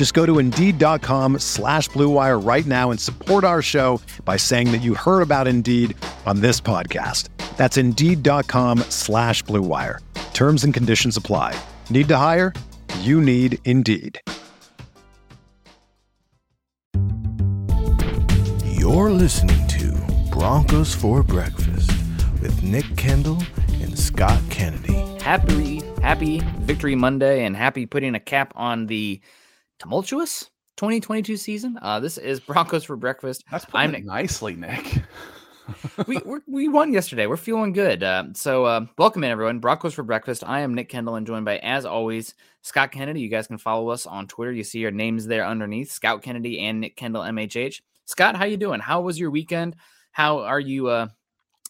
Just go to Indeed.com slash BlueWire right now and support our show by saying that you heard about Indeed on this podcast. That's Indeed.com slash BlueWire. Terms and conditions apply. Need to hire? You need Indeed. You're listening to Broncos for Breakfast with Nick Kendall and Scott Kennedy. Happy, happy Victory Monday, and happy putting a cap on the tumultuous 2022 season. Uh, this is Broncos for Breakfast. That's putting it nicely, Nick. we we won yesterday. We're feeling good. Uh, so uh, welcome in everyone. Broncos for breakfast. I am Nick Kendall and joined by, as always, Scott Kennedy. You guys can follow us on Twitter. You see your names there underneath, Scout Kennedy and Nick Kendall MHH. Scott, how you doing? How was your weekend? How are you uh,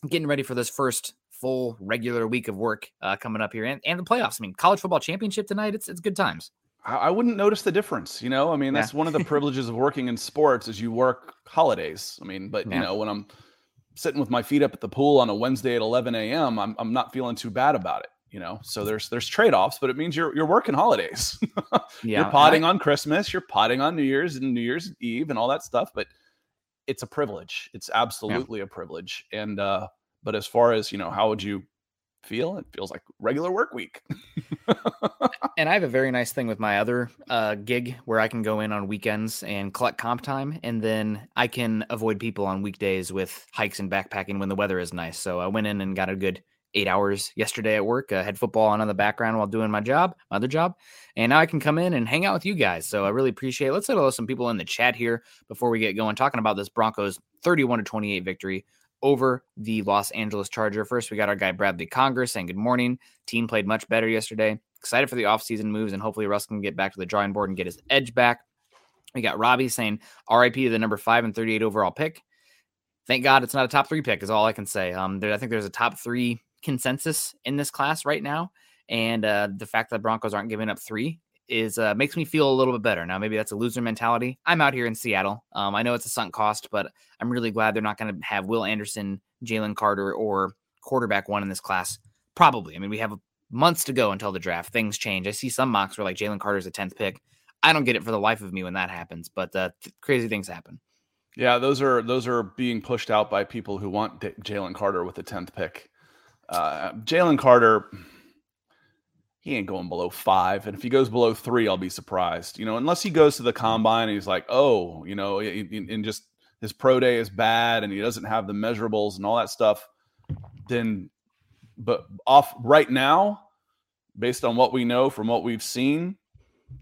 getting ready for this first full regular week of work uh, coming up here and, and the playoffs? I mean, college football championship tonight. It's it's good times. I wouldn't notice the difference. You know, I mean, that's yeah. one of the privileges of working in sports is you work holidays. I mean, but yeah. you know, when I'm sitting with my feet up at the pool on a Wednesday at 11 a.m., I'm, I'm not feeling too bad about it. You know, so there's there's trade offs, but it means you're you're working holidays. yeah, you're potting I, on Christmas, you're potting on New Year's and New Year's Eve and all that stuff. But it's a privilege. It's absolutely yeah. a privilege. And uh, but as far as you know, how would you feel? It feels like regular work week. and I have a very nice thing with my other uh, gig where I can go in on weekends and collect comp time, and then I can avoid people on weekdays with hikes and backpacking when the weather is nice. So I went in and got a good eight hours yesterday at work. I had football on in the background while doing my job, my other job, and now I can come in and hang out with you guys. So I really appreciate. it. Let's let some people in the chat here before we get going talking about this Broncos 31 to 28 victory over the Los Angeles Charger. First, we got our guy Bradley Conger saying good morning. Team played much better yesterday. Excited for the offseason moves, and hopefully Russ can get back to the drawing board and get his edge back. We got Robbie saying RIP to the number five and 38 overall pick. Thank God it's not a top three pick, is all I can say. Um, there, I think there's a top three consensus in this class right now. And uh, the fact that Broncos aren't giving up three is uh, makes me feel a little bit better. Now, maybe that's a loser mentality. I'm out here in Seattle. Um, I know it's a sunk cost, but I'm really glad they're not going to have Will Anderson, Jalen Carter, or quarterback one in this class. Probably. I mean, we have months to go until the draft. Things change. I see some mocks where like Jalen Carter's a 10th pick. I don't get it for the life of me when that happens, but uh, th- crazy things happen. Yeah, those are those are being pushed out by people who want D- Jalen Carter with the 10th pick. Uh, Jalen Carter he ain't going below five. And if he goes below three, I'll be surprised. You know, unless he goes to the combine and he's like, oh, you know, and just his pro day is bad and he doesn't have the measurables and all that stuff, then, but off right now, based on what we know from what we've seen,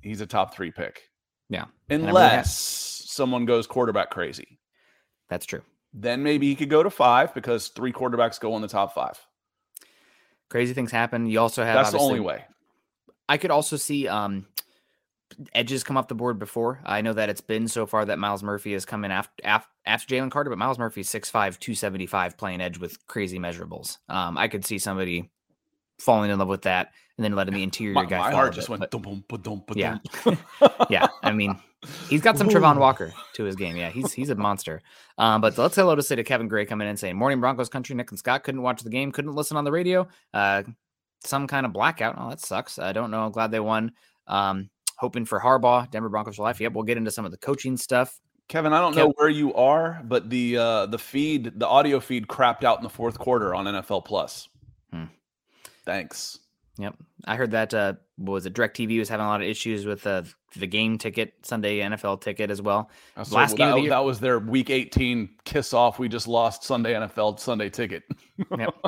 he's a top three pick. Yeah. Unless someone goes quarterback crazy. That's true. Then maybe he could go to five because three quarterbacks go in the top five. Crazy things happen. You also have that's the only way. I could also see um, edges come off the board before. I know that it's been so far that Myles Murphy has come in after after, after Jalen Carter, but Myles Murphy is 6'5", 275 playing edge with crazy measurables. Um, I could see somebody falling in love with that and then letting the interior my, guy. My heart just went. Dum, dum, yeah, yeah. I mean, he's got some Travon Walker to his game. Yeah, he's he's a monster. Um, but let's say, hello to say to Kevin Gray coming in and saying, "Morning Broncos country." Nick and Scott couldn't watch the game, couldn't listen on the radio. Uh, some kind of blackout. Oh, that sucks. I don't know. I'm glad they won. Um, hoping for Harbaugh, Denver Broncos for life. Yep, we'll get into some of the coaching stuff. Kevin, I don't know where you are, but the uh, the feed, the audio feed, crapped out in the fourth quarter on NFL Plus. Hmm. Thanks. Yep, I heard that. Uh, was it Directv was having a lot of issues with uh, the game ticket, Sunday NFL ticket as well. So Last that, game the that was their Week 18 kiss off. We just lost Sunday NFL Sunday ticket. yep.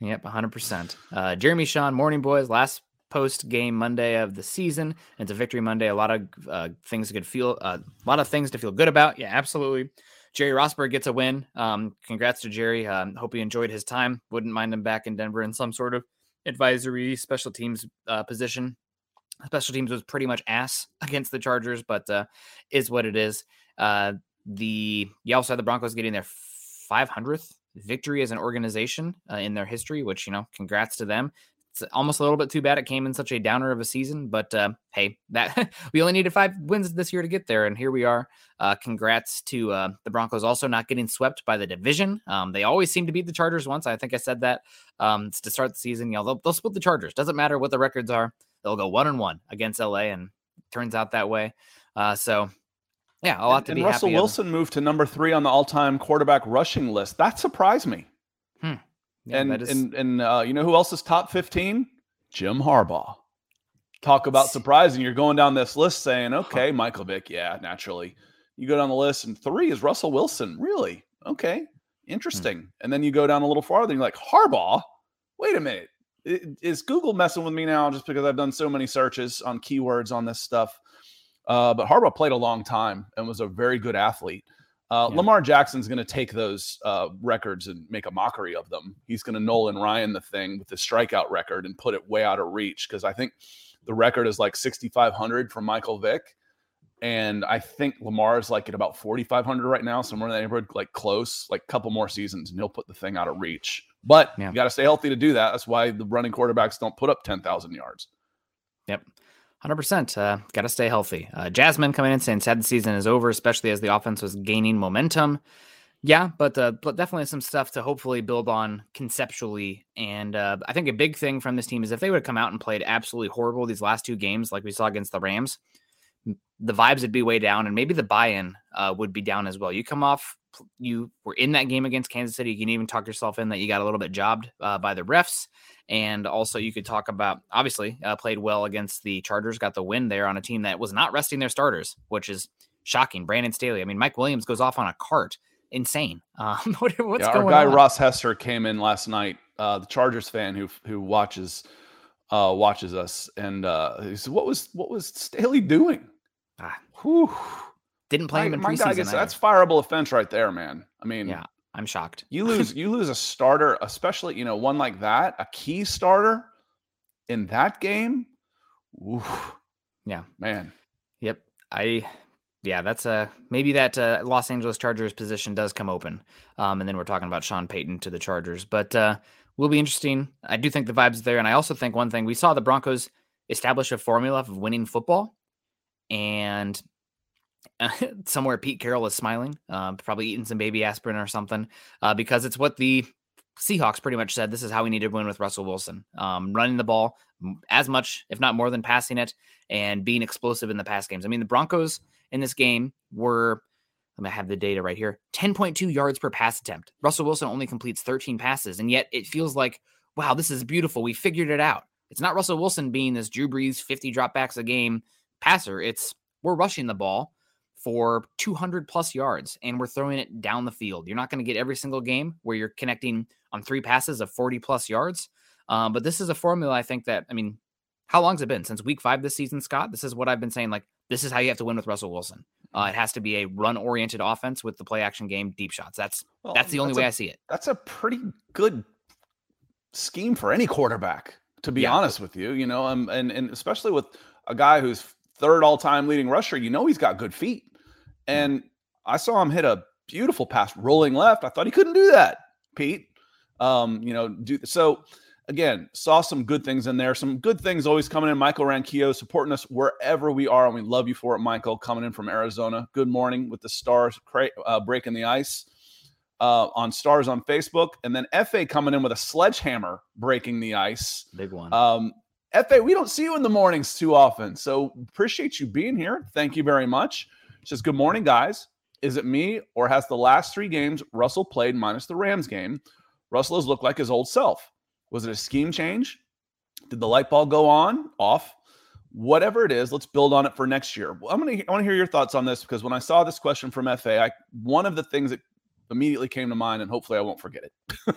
Yep, 100%. Uh, Jeremy Sean, morning boys. Last post game Monday of the season. It's a victory Monday. A lot of uh, things to good feel, uh, a lot of things to feel good about. Yeah, absolutely. Jerry Rosburg gets a win. Um, congrats to Jerry. Um, hope he enjoyed his time. Wouldn't mind him back in Denver in some sort of advisory special teams uh, position. Special teams was pretty much ass against the Chargers, but uh, is what it is. Uh, the you also had the Broncos getting their 500th victory as an organization uh, in their history, which you know, congrats to them. It's almost a little bit too bad it came in such a downer of a season, but uh, hey, that we only needed five wins this year to get there, and here we are. Uh, congrats to uh, the Broncos also not getting swept by the division. Um, they always seem to beat the Chargers once. I think I said that um, to start the season. You know, they'll, they'll split the Chargers. Doesn't matter what the records are. They'll go one and one against LA, and turns out that way. Uh, so yeah, a lot and, to and be Russell Wilson moved to number three on the all-time quarterback rushing list. That surprised me. Yeah, and, is... and and uh, you know who else is top fifteen? Jim Harbaugh. Talk about surprising. You're going down this list saying, okay, Michael Vick, yeah, naturally. You go down the list, and three is Russell Wilson. Really? Okay, hmm. interesting. Hmm. And then you go down a little farther, and you're like, Harbaugh. Wait a minute. Is Google messing with me now just because I've done so many searches on keywords on this stuff? Uh, but Harbaugh played a long time and was a very good athlete. Uh, yeah. Lamar Jackson's going to take those uh, records and make a mockery of them. He's going to Nolan Ryan the thing with the strikeout record and put it way out of reach because I think the record is like 6,500 from Michael Vick. And I think Lamar is like at about 4,500 right now, somewhere in that neighborhood, like close, like a couple more seasons, and he'll put the thing out of reach. But yeah. you got to stay healthy to do that. That's why the running quarterbacks don't put up 10,000 yards. Yep. 100%. Uh, Got to stay healthy. Uh, Jasmine coming in saying sad the season is over, especially as the offense was gaining momentum. Yeah, but, uh, but definitely some stuff to hopefully build on conceptually. And uh, I think a big thing from this team is if they would have come out and played absolutely horrible these last two games, like we saw against the Rams, the vibes would be way down, and maybe the buy-in uh, would be down as well. You come off, you were in that game against Kansas City. You can even talk yourself in that you got a little bit jobbed uh, by the refs, and also, you could talk about obviously uh, played well against the Chargers, got the win there on a team that was not resting their starters, which is shocking. Brandon Staley. I mean, Mike Williams goes off on a cart. Insane. Um, what, what's yeah, our going guy on? Ross Hester came in last night. Uh, the Chargers fan who who watches uh, watches us, and uh, he said, "What was what was Staley doing?" Ah, Whew. Didn't play my, him in preseason. Gets, that's fireable offense right there, man. I mean, yeah. I'm shocked. You lose you lose a starter, especially you know one like that, a key starter in that game. Yeah, man. Yep. I yeah, that's a maybe that uh, Los Angeles Chargers position does come open. Um, and then we're talking about Sean Payton to the Chargers, but uh, will be interesting. I do think the vibes there, and I also think one thing we saw the Broncos establish a formula of winning football, and somewhere Pete Carroll is smiling, uh, probably eating some baby aspirin or something, uh, because it's what the Seahawks pretty much said. This is how we need to win with Russell Wilson, um, running the ball as much, if not more than passing it, and being explosive in the pass games. I mean, the Broncos in this game were. I'm gonna have the data right here. 10.2 yards per pass attempt. Russell Wilson only completes 13 passes, and yet it feels like, wow, this is beautiful. We figured it out. It's not Russell Wilson being this Drew Brees 50 dropbacks a game passer. It's we're rushing the ball for 200 plus yards and we're throwing it down the field. You're not going to get every single game where you're connecting on three passes of 40 plus yards. Um, but this is a formula I think that, I mean, how long's it been since week five this season, Scott? This is what I've been saying. Like, this is how you have to win with Russell Wilson. Uh, it has to be a run oriented offense with the play action game, deep shots. That's well, that's the only way a, I see it. That's a pretty good scheme for any quarterback, to be yeah. honest with you. You know, um, and and especially with a guy who's third all time leading rusher, you know he's got good feet. And I saw him hit a beautiful pass rolling left. I thought he couldn't do that, Pete. Um, you know, do so again, saw some good things in there. Some good things always coming in. Michael Ranquillo supporting us wherever we are, and we love you for it, Michael, coming in from Arizona. Good morning with the stars uh, breaking the ice uh, on stars on Facebook, and then FA coming in with a sledgehammer breaking the ice. Big one. Um, FA, we don't see you in the mornings too often, so appreciate you being here. Thank you very much says, Good morning, guys. Is it me or has the last three games Russell played minus the Rams game? Russell has looked like his old self. Was it a scheme change? Did the light bulb go on, off? Whatever it is, let's build on it for next year. I'm gonna I want to hear your thoughts on this because when I saw this question from FA, I one of the things that immediately came to mind, and hopefully I won't forget it.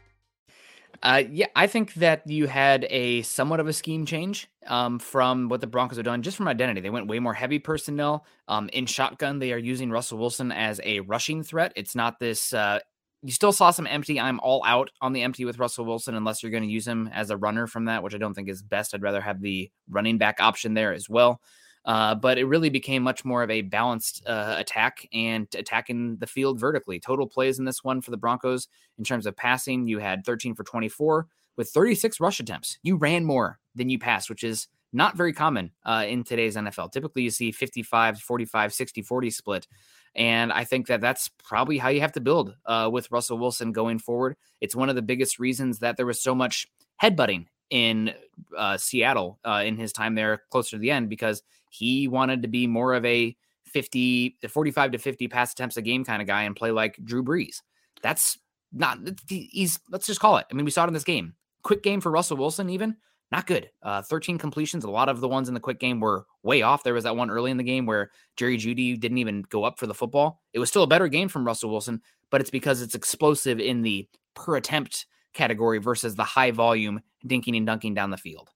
Uh, yeah, I think that you had a somewhat of a scheme change um, from what the Broncos have done, just from identity. They went way more heavy personnel. Um, in shotgun, they are using Russell Wilson as a rushing threat. It's not this. Uh, you still saw some empty. I'm all out on the empty with Russell Wilson, unless you're going to use him as a runner from that, which I don't think is best. I'd rather have the running back option there as well. Uh, but it really became much more of a balanced uh, attack and attacking the field vertically. Total plays in this one for the Broncos in terms of passing, you had 13 for 24 with 36 rush attempts. You ran more than you passed, which is not very common uh, in today's NFL. Typically, you see 55, 45, 60, 40 split. And I think that that's probably how you have to build uh, with Russell Wilson going forward. It's one of the biggest reasons that there was so much headbutting in uh, Seattle uh, in his time there closer to the end because he wanted to be more of a 50, 45 to 50 pass attempts a game kind of guy and play like Drew Brees. That's not, he's, let's just call it. I mean, we saw it in this game. Quick game for Russell Wilson, even not good. Uh, 13 completions. A lot of the ones in the quick game were way off. There was that one early in the game where Jerry Jeudy didn't even go up for the football. It was still a better game from Russell Wilson, but it's because it's explosive in the per attempt category versus the high volume dinking and dunking down the field.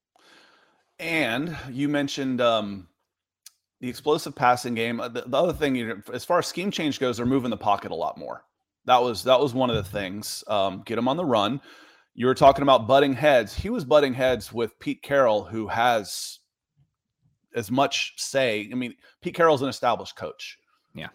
And you mentioned um, the explosive passing game. Uh, the, the other thing, you know, as far as scheme change goes, they're moving the pocket a lot more. That was that was one of the things. Um, get them on the run. You were talking about butting heads. He was butting heads with Pete Carroll, who has as much say. I mean, Pete Carroll's an established coach. Yeah.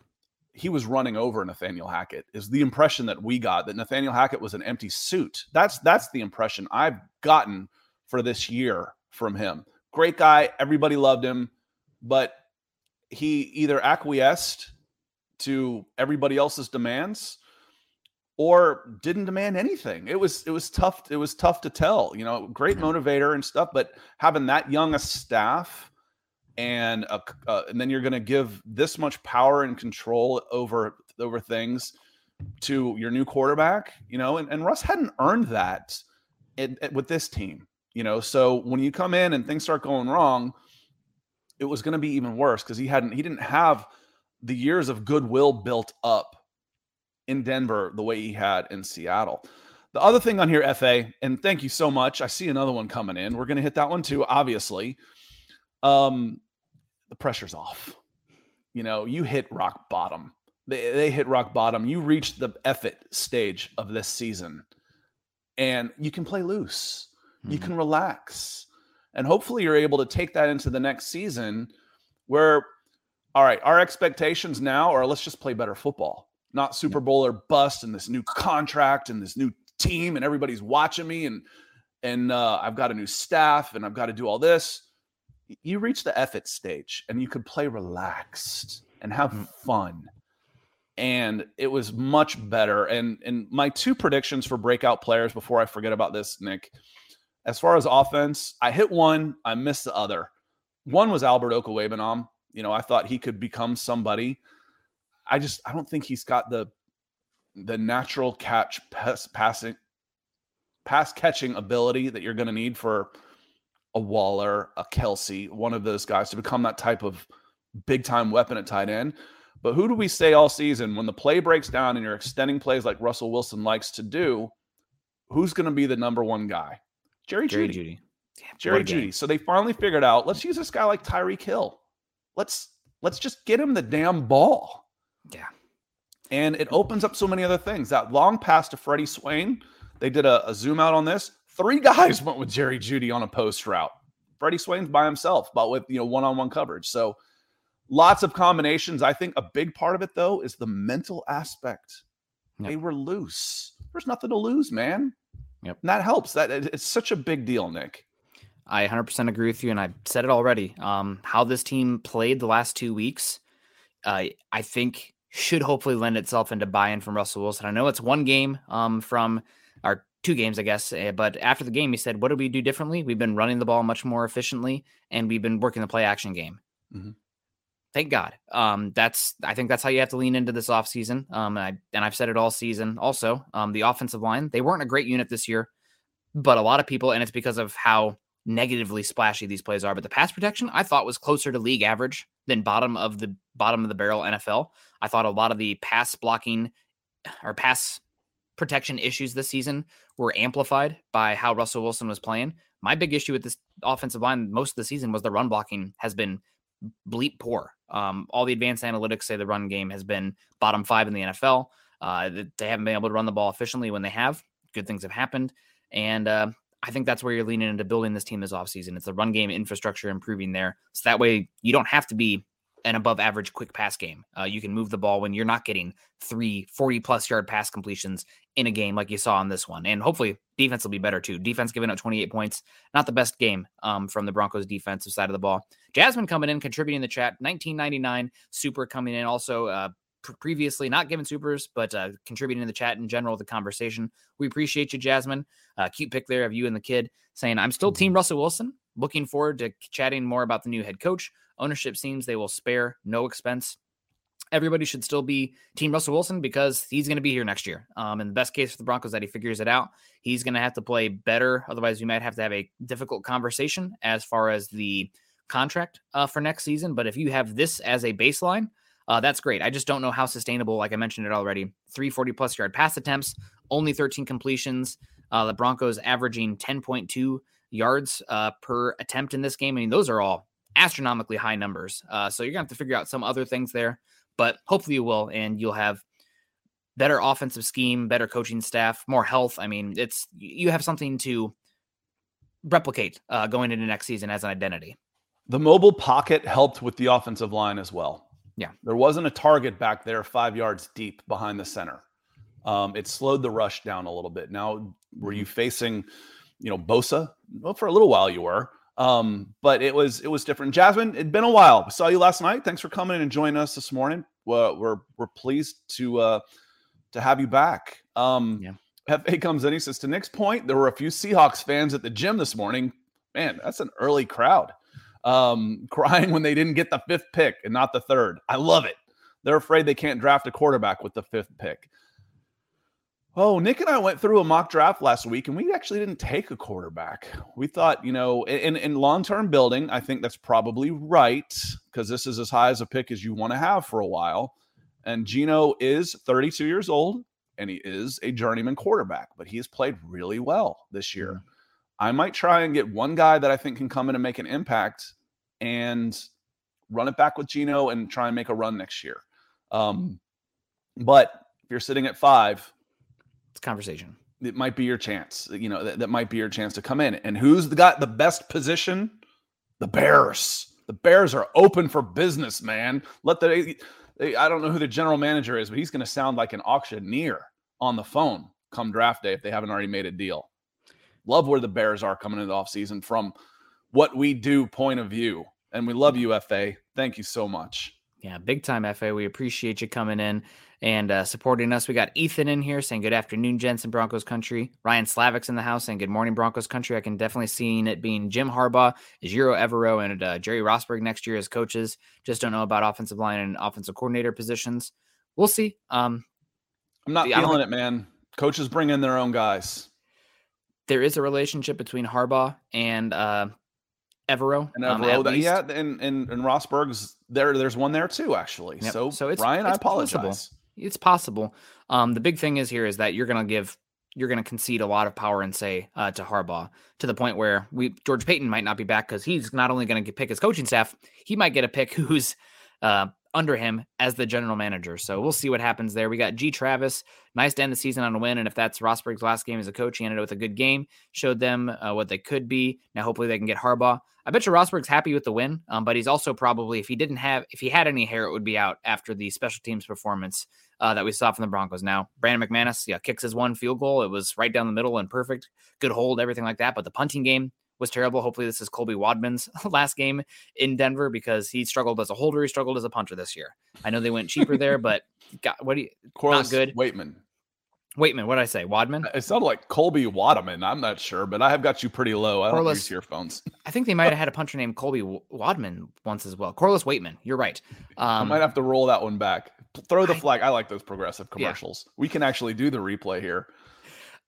He was running over Nathaniel Hackett. Is the impression that we got that Nathaniel Hackett was an empty suit. That's that's the impression I've gotten for this year from him. Great guy, everybody loved him, but he either acquiesced to everybody else's demands or didn't demand anything. It was it was tough. It was tough to tell. You know, great motivator and stuff, but having that young a staff and a, uh, and then you're going to give this much power and control over over things to your new quarterback. You know, and, and Russ hadn't earned that it, it, with this team. You know, so when you come in and things start going wrong it was going to be even worse because he hadn't he didn't have the years of goodwill built up in Denver the way he had in Seattle. The other thing on here, FA, and thank you so much. I see another one coming in. We're going to hit that one too, obviously. Um, the pressure's off. You know, you hit rock bottom. They, they hit rock bottom. You reached the effort stage of this season. and you can play loose. Mm-hmm. You can relax. And hopefully you're able to take that into the next season where, all right, our expectations now are let's just play better football, not Super Bowl or bust and this new contract and this new team and everybody's watching me and and uh, I've got a new staff and I've got to do all this. You reach the effort stage and you could play relaxed and have mm-hmm. fun. And it was much better. And and my two predictions for breakout players before I forget about this, Nick. As far as offense, I hit one, I missed the other. One was Albert Okwuegbunam. You know, I thought he could become somebody. I just I don't think he's got the the natural catch pass, passing pass catching ability that you're going to need for a Waller, a Kelsey, one of those guys to become that type of big time weapon at tight end. But who do we say all season when the play breaks down and you're extending plays like Russell Wilson likes to do? Who's going to be the number one guy? Jerry, Jerry. Jeudy. Yeah, Jerry Jeudy. So they finally figured out let's use this guy like Tyreek Hill. Let's let's just get him the damn ball. Yeah. And it opens up so many other things. That long pass to Freddie Swain they did a, a zoom out on this. Three guys went with Jerry Jeudy on a post route. Freddie Swain's by himself, but with you know one-on-one coverage. So lots of combinations. I think a big part of it though is the mental aspect. Yep. They were loose. There's nothing to lose, man. Yep. And that helps. That it's such a big deal, Nick. I 100% agree with you, and I said it already. Um, how this team played the last two weeks, uh, I think should hopefully lend itself into buy-in from Russell Wilson. I know it's one game um, from or two games, I guess. Eh, but after the game, he said, "What do we do differently? We've been running the ball much more efficiently, and we've been working the play action game." Mm-hmm. Thank God. Um, that's I think that's how you have to lean into this offseason. Um, and I and I've said it all season. Also, um, the offensive line they weren't a great unit this year, but a lot of people, and it's because of how negatively splashy these plays are. But the pass protection I thought was closer to league average than bottom of the bottom of the barrel NFL. I thought a lot of the pass blocking or pass protection issues this season were amplified by how Russell Wilson was playing. My big issue with this offensive line most of the season was the run blocking has been bleep poor. Um, all the advanced analytics say the run game has been bottom five in the NFL. Uh, they haven't been able to run the ball efficiently when they have. Good things have happened. And uh, I think that's where you're leaning into building this team this offseason. It's the run game infrastructure improving there. So that way you don't have to be an above average quick pass game. Uh, you can move the ball when you're not getting three 40 plus yard pass completions in a game like you saw on this one. And hopefully defense will be better too. Defense giving up 28 points, not the best game um, from the Broncos defensive side of the ball. Jasmine coming in, contributing in the chat, 1999 super coming in also uh, previously not given supers, but uh, contributing in the chat in general, the conversation. We appreciate you, Jasmine. Uh, cute pic there of you and the kid saying, I'm still team mm-hmm. Russell Wilson. Looking forward to chatting more about the new head coach. Ownership seems they will spare no expense. Everybody should still be Team Russell Wilson because he's going to be here next year. Um, and the best case for the Broncos that he figures it out. He's going to have to play better. Otherwise, we might have to have a difficult conversation as far as the contract uh, for next season. But if you have this as a baseline, uh, that's great. I just don't know how sustainable, like I mentioned it already, 340 plus yard pass attempts, only 13 completions. Uh, the Broncos averaging 10.2 yards uh, per attempt in this game. I mean, those are all astronomically high numbers. Uh, so you're gonna have to figure out some other things there, but hopefully you will, and you'll have better offensive scheme, better coaching staff, more health. I mean, it's you have something to replicate uh, going into next season as an identity. The mobile pocket helped with the offensive line as well. Yeah, there wasn't a target back there five yards deep behind the center. Um, it slowed the rush down a little bit. Now, were you mm-hmm. facing, you know, Bosa? Well, for a little while you were. Um, but it was it was different. Jasmine, it'd been a while. We saw you last night. Thanks for coming in and joining us this morning. We're we're, we're pleased to uh, to have you back. Um, yeah. FA comes in. He says to Nick's point, there were a few Seahawks fans at the gym this morning. Man, that's an early crowd. Um, crying when they didn't get the fifth pick and not the third. I love it. They're afraid they can't draft a quarterback with the fifth pick. Oh, Nick and I went through a mock draft last week, and we actually didn't take a quarterback. We thought, you know, in, in long term building, I think that's probably right because this is as high as a pick as you want to have for a while. And Geno is 32 years old, and he is a journeyman quarterback, but he has played really well this year. Mm-hmm. I might try and get one guy that I think can come in and make an impact and run it back with Geno and try and make a run next year. Um, but if you're sitting at five, it's conversation. it might be your chance. You know, that, that might be your chance to come in. And who's got the best position? The Bears. The Bears are open for business, man. Let the I don't know who the general manager is, but he's going to sound like an auctioneer on the phone come draft day if they haven't already made a deal. Love where the Bears are coming into the offseason from what we do point of view. And we love you, FA. Thank you so much. Yeah, big time, FA. We appreciate you coming in and uh, supporting us. We got Ethan in here saying good afternoon, gents in Broncos country. Ryan Slavik's in the house saying good morning, Broncos country. I can definitely see it being Jim Harbaugh, Ejiro Evero, and uh, Jerry Rosburg next year as coaches. Just don't know about offensive line and offensive coordinator positions. We'll see. Um, I'm not feeling it, man. Coaches bring in their own guys. There is a relationship between Harbaugh and uh, Evero. And um, Evero, um, yeah, and, and and Rosburg's there. There's one there too, actually. Yep. So, so it's, Ryan, it's I apologize. Possible. It's possible. Um, the big thing is here is that you're going to give you're going to concede a lot of power and say uh, to Harbaugh to the point where we George Paton might not be back because he's not only going to pick his coaching staff, he might get a pick who's uh, under him as the general manager. So we'll see what happens there. We got G Travis, nice to end the season on a win. And if that's Rosburg's last game as a coach, he ended with a good game, showed them uh, what they could be. Now, hopefully, they can get Harbaugh. I bet you Rosburg's happy with the win, um, but he's also probably, if he didn't have, if he had any hair, it would be out after the special teams performance uh, that we saw from the Broncos. Now, Brandon McManus, yeah, kicks his one field goal. It was right down the middle and perfect, good hold, everything like that. But the punting game, was terrible. Hopefully, this is Colby Wadman's last game in Denver because he struggled as a holder. He struggled as a punter this year. I know they went cheaper there, but got what do you? Corliss not good. Waitman. Waitman, what did I say? Wadman? It sounded like Colby Wadman. I'm not sure, but I have got you pretty low. I Corliss, don't use earphones. I think they might have had a puncher named Colby Wadman once as well. Corliss Waitman. You're right. Um, I might have to roll that one back. Throw the flag. I like those progressive commercials. Yeah. We can actually do the replay here.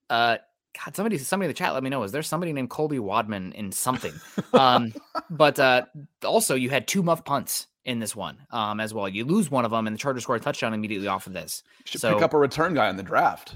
Uh, God, somebody, somebody in the chat, let me know. Is there somebody named Colby Wadman in something? um, but uh, also, you had two muff punts in this one um, as well. You lose one of them, and the Chargers score a touchdown immediately off of this. Should so, pick up a return guy in the draft.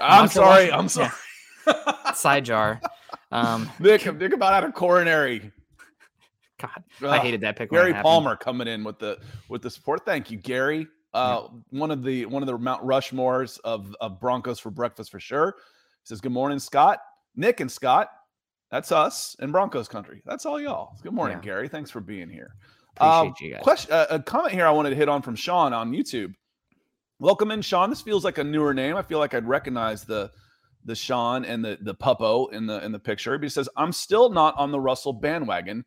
I'm sorry. I'm sorry. Yeah. Side jar. Um, Nick, Nick about out of coronary. God, Ugh. I hated that pick. Gary Palmer coming in with the with the support. Thank you, Gary. Uh, yeah. one of the one of the Mount Rushmores of, of Broncos for breakfast for sure. He says, "Good morning, Scott, Nick, and Scott. That's us in Broncos country. That's all y'all. Good morning, yeah. Gary. Thanks for being here. Appreciate um, you guys. Question, uh, a comment here I wanted to hit on from Sean on YouTube. Welcome in, Sean. This feels like a newer name. I feel like I'd recognize the the Sean and the the Puppo in the in the picture. But he says, I'm still not on the Russell bandwagon.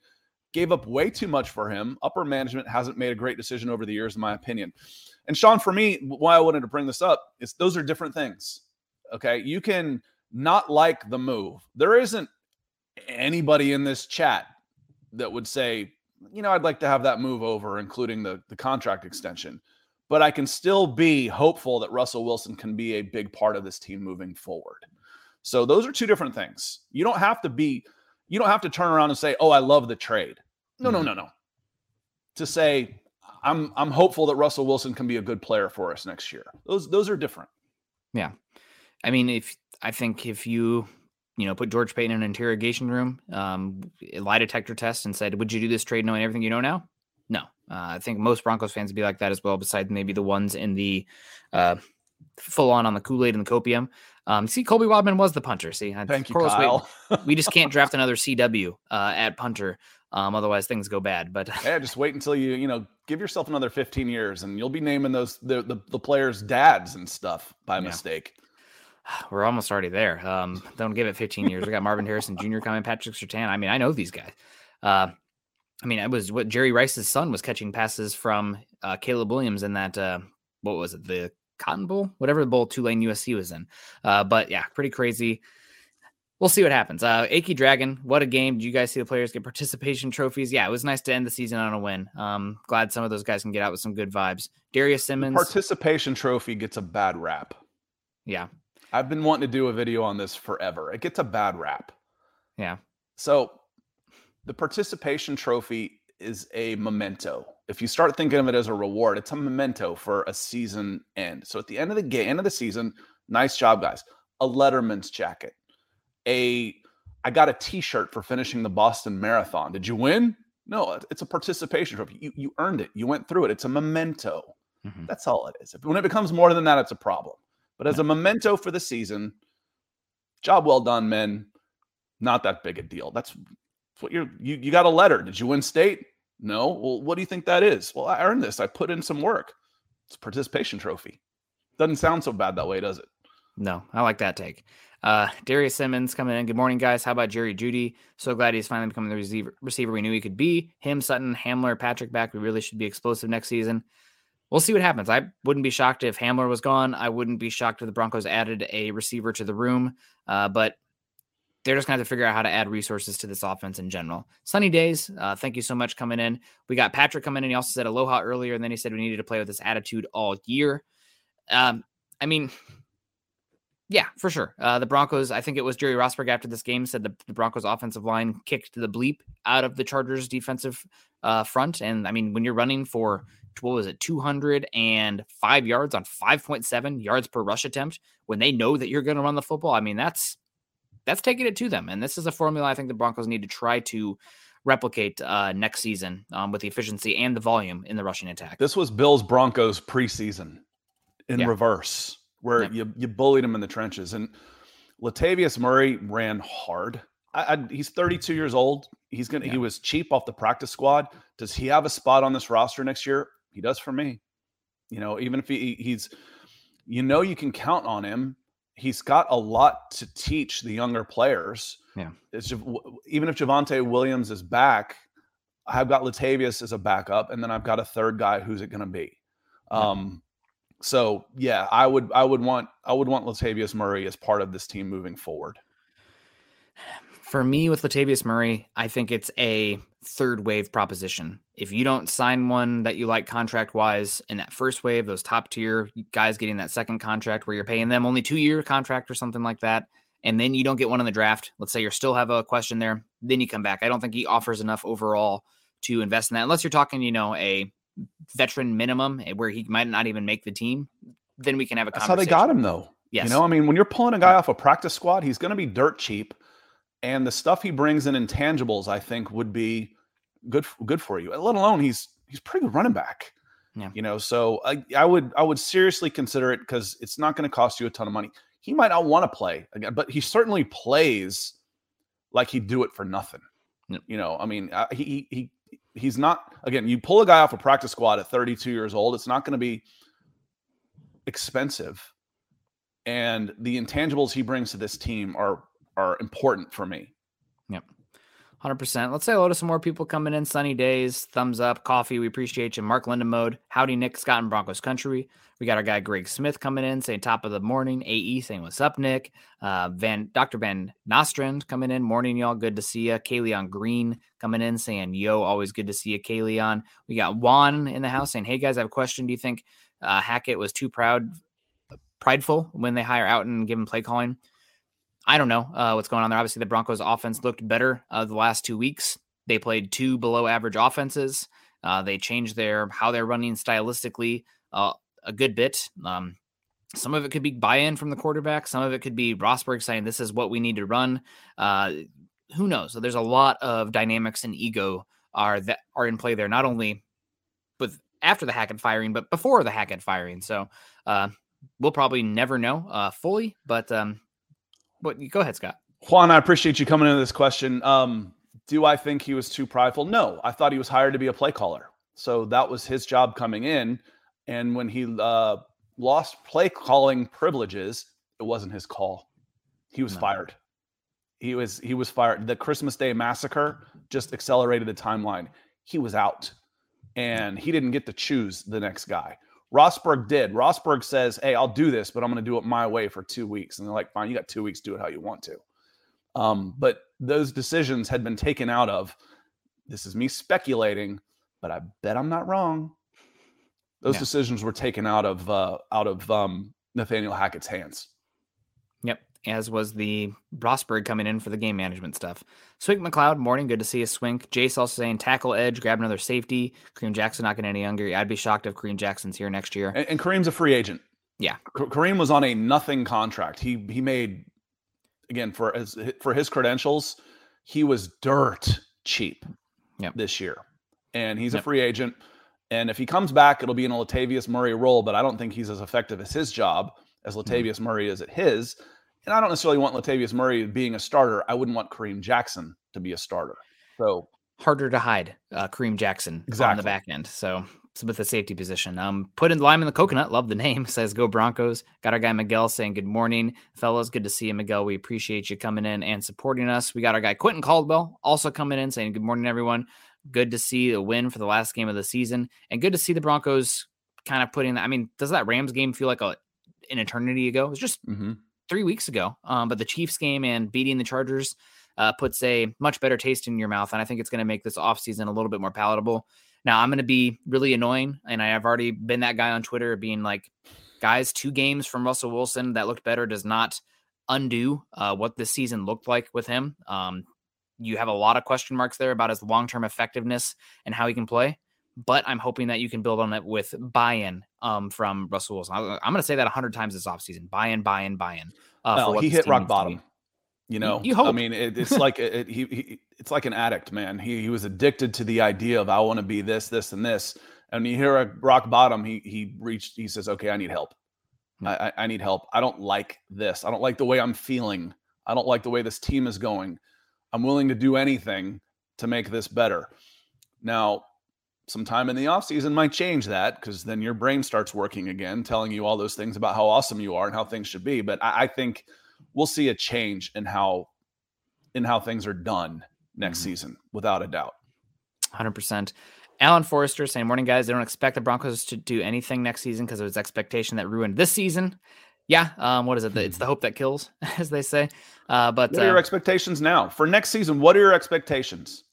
Gave up way too much for him. Upper management hasn't made a great decision over the years, in my opinion. And Sean, for me, why I wanted to bring this up is those are different things. Okay. You can not like the move. There isn't anybody in this chat that would say, you know, I'd like to have that move over, including the, the contract extension but I can still be hopeful that Russell Wilson can be a big part of this team moving forward. So those are two different things. You don't have to be, you don't have to turn around and say, "Oh, I love the trade." No, mm-hmm. no, no, no. To say, "I'm I'm hopeful that Russell Wilson can be a good player for us next year." Those those are different. Yeah, I mean, if I think if you you know put George Paton in an interrogation room, um, lie detector test, and said, "Would you do this trade knowing everything you know now?" No, uh, I think most Broncos fans would be like that as well. Besides maybe the ones in the uh, full on on the Kool Aid and the copium. Um, see, Colby Wadman was the punter. See, thank you, Kyle. we just can't draft another CW uh, at punter. Um, otherwise, things go bad. But yeah, just wait until you you know give yourself another 15 years, and you'll be naming those the the, the players' dads and stuff by yeah. mistake. We're almost already there. Um, don't give it 15 years. We got Marvin Harrison Jr. coming, Patrick Surtain. I mean, I know these guys. Uh, I mean, it was what Jerry Rice's son was catching passes from uh, Caleb Williams in that. Uh, what was it? The Cotton Bowl, whatever the bowl Tulane USC was in. Uh, but yeah, pretty crazy. We'll see what happens. Uh, Aki Dragon, what a game! Did you guys see the players get participation trophies? Yeah, it was nice to end the season on a win. Um, glad some of those guys can get out with some good vibes. Darius Simmons, the participation trophy gets a bad rap. Yeah, I've been wanting to do a video on this forever. It gets a bad rap. Yeah. So the participation trophy is a memento. If you start thinking of it as a reward, it's a memento for a season end. So at the end of the game, end of the season, nice job, guys. A Letterman's jacket. A I got a T-shirt for finishing the Boston Marathon. Did you win? No, it's a participation trophy. You you earned it. You went through it. It's a memento. Mm-hmm. That's all it is. When it becomes more than that, it's a problem. But as a memento for the season, job well done, men. Not that big a deal. That's what you're you, you got a letter. Did you win state? No. Well, what do you think that is? Well, I earned this. I put in some work. It's a participation trophy. Doesn't sound so bad that way, does it? No, I like that take. Uh, Darius Simmons coming in. Good morning, guys. How about Jerry Jeudy? So glad he's finally becoming the receiver, receiver we knew he could be. Him, Sutton, Hamler, Patrick back. We really should be explosive next season. We'll see what happens. I wouldn't be shocked if Hamler was gone. I wouldn't be shocked if the Broncos added a receiver to the room. Uh, but they're just going to have to figure out how to add resources to this offense in general. Sunny days. Uh, thank you so much coming in. We got Patrick coming in. He also said aloha earlier, and then he said we needed to play with this attitude all year. Um, I mean, yeah, for sure. Uh, the Broncos, I think it was Jerry Rosburg after this game said the, the, Broncos offensive line kicked the bleep out of the Chargers defensive uh, front. And I mean, when you're running for, what was it, 205 yards on 5.7 yards per rush attempt, when they know that you're going to run the football, I mean, that's that's taking it to them. And this is a formula I think the Broncos need to try to replicate uh, next season um, with the efficiency and the volume in the rushing attack. This was Bills Broncos preseason in yeah. reverse, where yeah. you, you bullied them in the trenches. And Latavius Murray ran hard. I, I, he's 32 years old. He's gonna. Yeah. He was cheap off the practice squad. Does he have a spot on this roster next year? He does for me. You know, even if he, he's, you know, you can count on him he's got a lot to teach the younger players. Yeah. It's just, even if Javonte Williams is back, I've got Latavius as a backup, and then I've got a third guy. Who's it going to be? Yeah. Um, so yeah, I would I would want I would want Latavius Murray as part of this team moving forward. For me, with Latavius Murray, I think it's a third wave proposition. If you don't sign one that you like contract wise in that first wave, those top tier guys getting that second contract where you're paying them only two year contract or something like that, and then you don't get one in the draft, let's say you still have a question there, then you come back. I don't think he offers enough overall to invest in that unless you're talking, you know, a veteran minimum eh, where he might not even make the team. Then we can have a That's how they got him though. Yes. You know, I mean, when you're pulling a guy off a practice squad, he's going to be dirt cheap and the stuff he brings in intangibles, I think, would be good good for you. Let alone he's he's pretty good running back. Yeah. You know, so I, I would I would seriously consider it because it's not going to cost you a ton of money. He might not want to play again, but he certainly plays like he'd do it for nothing. Yep. You know, I mean, he he he's not again. You pull a guy off a practice squad at 32 years old, it's not going to be expensive, and the intangibles he brings to this team are are important for me. Yep. 100%. Let's say hello to some more people coming in. Sunny days, thumbs up, coffee. We appreciate you. Mark Linda mode. Howdy, Nick Scott in Broncos country. We got our guy Greg Smith coming in saying top of the morning. AE saying what's up, Nick. Uh, Van Dr. Van Nostrand coming in. Morning, y'all. Good to see you. Kayleon Green coming in saying, yo, always good to see you, Kayleon. We got Juan in the house saying, hey guys, I have a question. Do you think uh, Hackett was too proud, prideful when they hire out and give him play calling? I don't know uh, what's going on there. Obviously, the Broncos' offense looked better uh, the last two weeks. They played two below average offenses. Uh, they changed their how they're running stylistically uh, a good bit. Um, some of it could be buy-in from the quarterback. Some of it could be Rosburg saying this is what we need to run. Uh, who knows? So there's a lot of dynamics and ego are that are in play there. Not only with after the Hackett firing, but before the Hackett firing. So uh, we'll probably never know fully, but um, but go ahead, Scott. Juan, I appreciate you coming into this question. Um, do I think he was too prideful? No, I thought he was hired to be a play caller. So that was his job coming in. And when he uh, lost play calling privileges, it wasn't his call. He was no. fired. He was he was fired. The Christmas Day massacre just accelerated the timeline. He was out, and he didn't get to choose the next guy. Rosburg did. Rosburg says, "Hey, I'll do this, but I'm going to do it my way for two weeks." And they're like, "Fine, you got two weeks. Do it how you want to." Um, but those decisions had been taken out of. This is me speculating, but I bet I'm not wrong. Those decisions were taken out of uh, out of um, Nathaniel Hackett's hands. As was the Rosburg coming in for the game management stuff. Swink McLeod, morning, good to see you, Swink. Jace also saying tackle edge, grab another safety. Kareem Jackson not getting any younger. I'd be shocked if Kareem Jackson's here next year. And, and Kareem's a free agent. Yeah, Kareem was on a nothing contract. He he made again for his for his credentials, he was dirt cheap yep. this year, and he's yep. a free agent. And if he comes back, it'll be in a Latavius Murray role, but I don't think he's as effective as his job as mm-hmm. Latavius mm-hmm. Murray is at his. And I don't necessarily want Latavius Murray being a starter. I wouldn't want Kareem Jackson to be a starter. So harder to hide uh, Kareem Jackson exactly. on the back end. So with the safety position. Um, put in lime in the coconut. Love the name. Says go Broncos. Got our guy Miguel saying good morning, fellas. Good to see you, Miguel. We appreciate you coming in and supporting us. We got our guy Quentin Caldwell also coming in saying good morning, everyone. Good to see a win for the last game of the season, and good to see the Broncos kind of putting. I mean, does that Rams game feel like a an eternity ago? It was just mm-hmm. Three weeks ago. Um, but the Chiefs game and beating the Chargers uh, puts a much better taste in your mouth, and I think it's going to make this offseason a little bit more palatable. Now I'm going to be really annoying, and I have already been that guy on Twitter being like, guys, two games from Russell Wilson that looked better does not undo uh, what this season looked like with him. Um, you have a lot of question marks there about his long term effectiveness and how he can play. But I'm hoping that you can build on it with buy-in um, from Russell Wilson. I'm going to say that a hundred times this offseason. Buy-in, buy-in, buy-in. Uh, well, he hit rock bottom. You know, you hope. I mean, it, it's like it, he, he, it's like an addict, man. He he was addicted to the idea of I want to be this, this, and this. And you hear a rock bottom, he he reached. He says, "Okay, I need help. Hmm. I, I need help. I don't like this. I don't like the way I'm feeling. I don't like the way this team is going. I'm willing to do anything to make this better." Now, sometime in the offseason might change that because then your brain starts working again, telling you all those things about how awesome you are and how things should be. But I, I think we'll see a change in how in how things are done next mm-hmm. season, without a doubt. Hundred percent. Alan Forrester saying, "Morning, guys. They don't expect the Broncos to do anything next season because of its expectation that ruined this season." Yeah, um, what is it? It's the hope that kills, as they say. Uh, but what are uh, your expectations now for next season? What are your expectations?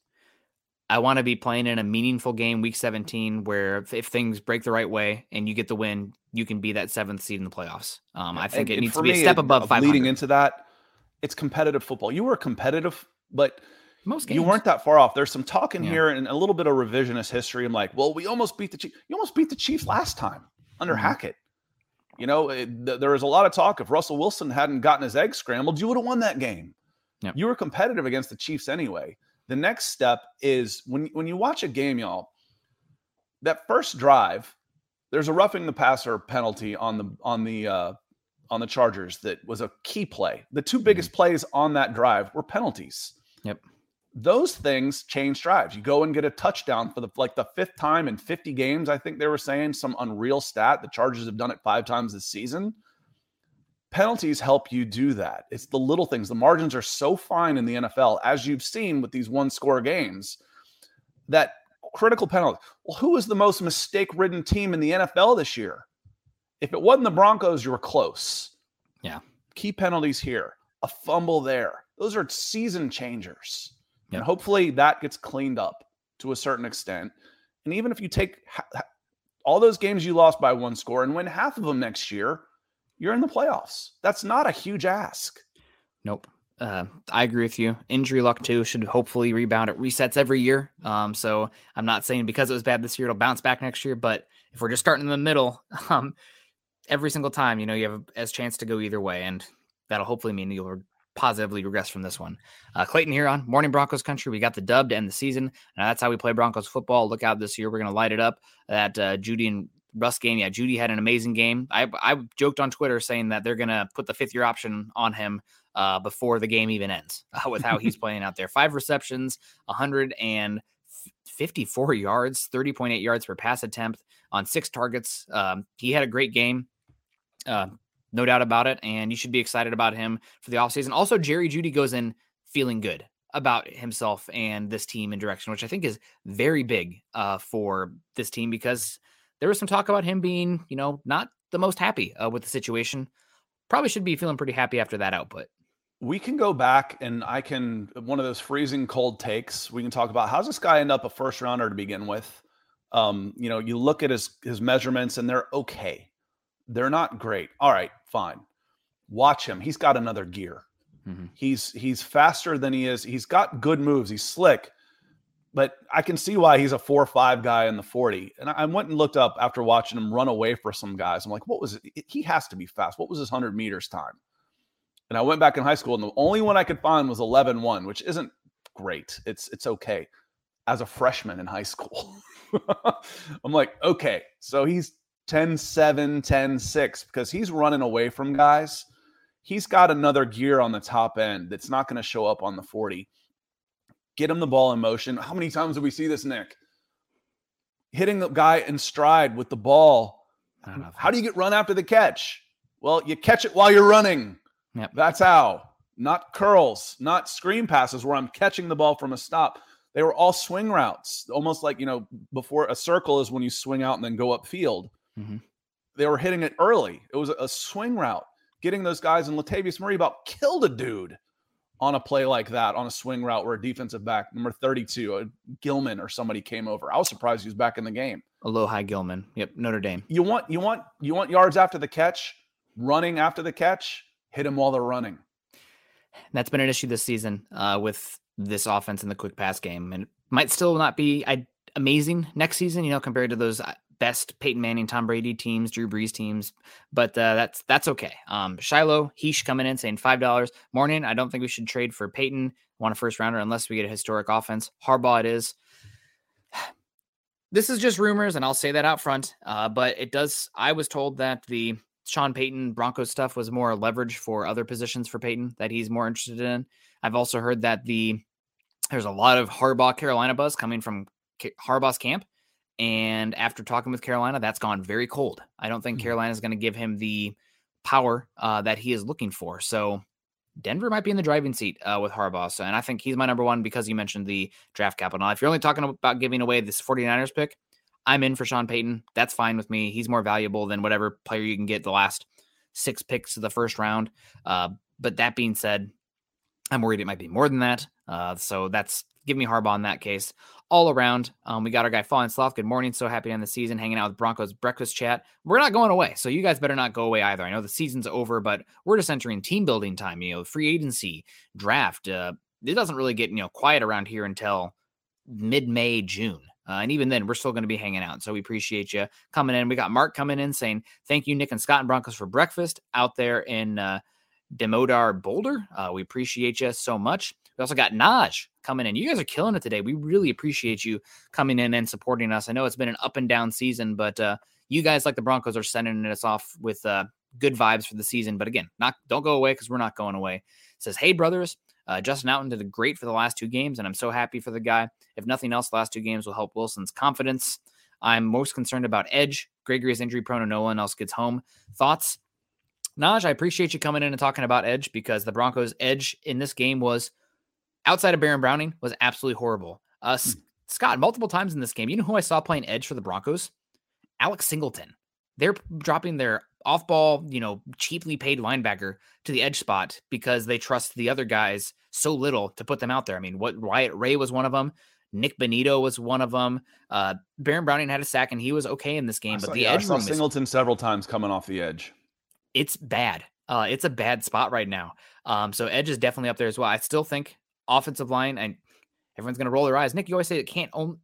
I want to be playing in a meaningful game, week 17, where if, if, things break the right way and you get the win, you can be that seventh seed in the playoffs. Um, I think and, it needs to be a step above five. Leading into that, it's competitive football. You were competitive, but most games. you weren't that far off. There's some talk in yeah. here and a little bit of revisionist history. I'm like, well, we almost beat the Chiefs. You almost beat the Chiefs last time under mm-hmm. Hackett. You know, it, th- there was a lot of talk. If Russell Wilson hadn't gotten his eggs scrambled, you would have won that game. Yep. You were competitive against the Chiefs anyway. The next step is when when you watch a game, y'all. That first drive, there's a roughing the passer penalty on the on the uh, on the Chargers that was a key play. The two biggest mm-hmm. plays on that drive were penalties. Yep. Those things change drives. You go and get a touchdown for the like the fifth time in 50 games. I think they were saying some unreal stat. The Chargers have done it five times this season penalties help you do that. It's the little things. The margins are so fine in the NFL, as you've seen with these one score games, that critical penalty. Well, who is the most mistake ridden team in the NFL this year? If it wasn't the Broncos, you were close. Yeah. Key penalties here, a fumble there. Those are season changers. Yep. And hopefully that gets cleaned up to a certain extent. And even if you take all those games you lost by one score and win half of them next year, you're in the playoffs. That's not a huge ask. Nope. Uh, I agree with you. Injury luck too should hopefully rebound. It resets every year. Um, so I'm not saying because it was bad this year it'll bounce back next year. But if we're just starting in the middle, um, every single time, you know, you have a, a chance to go either way, and that'll hopefully mean you'll positively regress from this one. Uh, Clayton here on Morning Broncos Country. We got the dub to end the season. that's how we play Broncos football. Look out this year. We're going to light it up. That uh, Jeudy and Russ game, yeah, Jeudy had an amazing game. I I joked on Twitter saying that they're gonna put the fifth year option on him uh, before the game even ends uh, with how he's playing out there. Five receptions, 154 yards, 30.8 yards per pass attempt on six targets. Um, he had a great game. Uh, no doubt about it. And you should be excited about him for the offseason. Also, Jerry Jeudy goes in feeling good about himself and this team in direction, which I think is very big uh, for this team because there was some talk about him being, you know, not the most happy uh, with the situation. Probably should be feeling pretty happy after that output. We can go back and I can one of those freezing cold takes. We can talk about how's this guy end up a first rounder to begin with. Um, you know, you look at his his measurements and they're okay. They're not great. All right, fine. Watch him. He's got another gear. Mm-hmm. He's he's faster than he is. He's got good moves. He's slick, but I can see why he's a four or five guy in the 40. And I went and looked up after watching him run away for some guys. I'm like, what was it? He has to be fast. What was his 100 meters time? And I went back in high school, and the only one I could find was 11 1, which isn't great. It's it's okay as a freshman in high school. I'm like, okay, so he's 10 7, 10 6 because he's running away from guys he's got another gear on the top end that's not going to show up on the 40. Get him the ball in motion. How many times do we see this, Nick? Hitting the guy in stride with the ball. How do you get run after the catch? Well, you catch it while you're running. Yep. That's how. Not curls, not screen passes where I'm catching the ball from a stop. They were all swing routes, almost like, you know, before a circle is when you swing out and then go upfield. Mm-hmm. They were hitting it early. It was a swing route getting those guys and Latavius Murray about killed a dude on a play like that on a swing route where a defensive back number 32 a Gilman or somebody came over. I was surprised he was back in the game. Alohi Gilman. Yep, Notre Dame. You want you want you want yards after the catch, running after the catch, hit them while they're running. That's been an issue this season uh, with this offense in the quick pass game, and might still not be amazing next season. You know, compared to those uh, best Peyton Manning, Tom Brady teams, Drew Brees teams, but uh, that's that's okay. Um, Shiloh Heesh coming in saying five dollars morning. I don't think we should trade for Payton. Want a first rounder unless we get a historic offense. Harbaugh it is. This is just rumors, and I'll say that out front. Uh, but it does. I was told that the Sean Payton Broncos stuff was more leverage for other positions for Payton that he's more interested in. I've also heard that the there's a lot of Harbaugh Carolina buzz coming from Harbaugh's camp. And after talking with Carolina, that's gone very cold. I don't think mm-hmm. Carolina is going to give him the power uh, that he is looking for. So Denver might be in the driving seat uh, with Harbaugh. So, and I think he's my number one because you mentioned the draft capital. Now, if you're only talking about giving away this 49ers pick, I'm in for Sean Payton. That's fine with me. He's more valuable than whatever player you can get the last six picks of the first round. Uh, but that being said, I'm worried it might be more than that. Uh, so that's give me Harbaugh in that case all around. Um, we got our guy Fallen Sloth. Good morning. So happy on the season, hanging out with Broncos breakfast chat. We're not going away. So you guys better not go away either. I know the season's over, but we're just entering team building time, you know, free agency, draft. Uh, it doesn't really get, you know, quiet around here until mid May, June. Uh, and even then, we're still going to be hanging out. So we appreciate you coming in. We got Mark coming in saying, Thank you, Nick and Scott and Broncos, for breakfast out there in uh, Demodar Boulder. Uh, we appreciate you so much. We also got Naj coming in. You guys are killing it today. We really appreciate you coming in and supporting us. I know it's been an up and down season, but uh, you guys, like the Broncos, are sending us off with uh, good vibes for the season. But again, not don't go away because we're not going away. It says, "Hey brothers, uh, Justin Outten did a great for the last two games, and I'm so happy for the guy. If nothing else, the last two games will help Wilson's confidence. I'm most concerned about Edge. Gregory is injury prone, and no one else gets home. Thoughts?" Naj, I appreciate you coming in and talking about Edge because the Broncos' edge in this game was outside of Baron Browning was absolutely horrible. Uh, mm. Scott, multiple times in this game, you know who I saw playing edge for the Broncos? Alex Singleton. They're dropping their off ball, you know, cheaply paid linebacker to the edge spot because they trust the other guys so little to put them out there. I mean, what Wyatt Ray was one of them. Nick Bonitto was one of them. Uh, Baron Browning had a sack and he was okay in this game, saw, but the yeah, edge I saw Singleton is, several times coming off the edge. It's bad. Uh, it's a bad spot right now. Um, so edge is definitely up there as well. I still think offensive line, and everyone's going to roll their eyes. Nick, you always say it can't only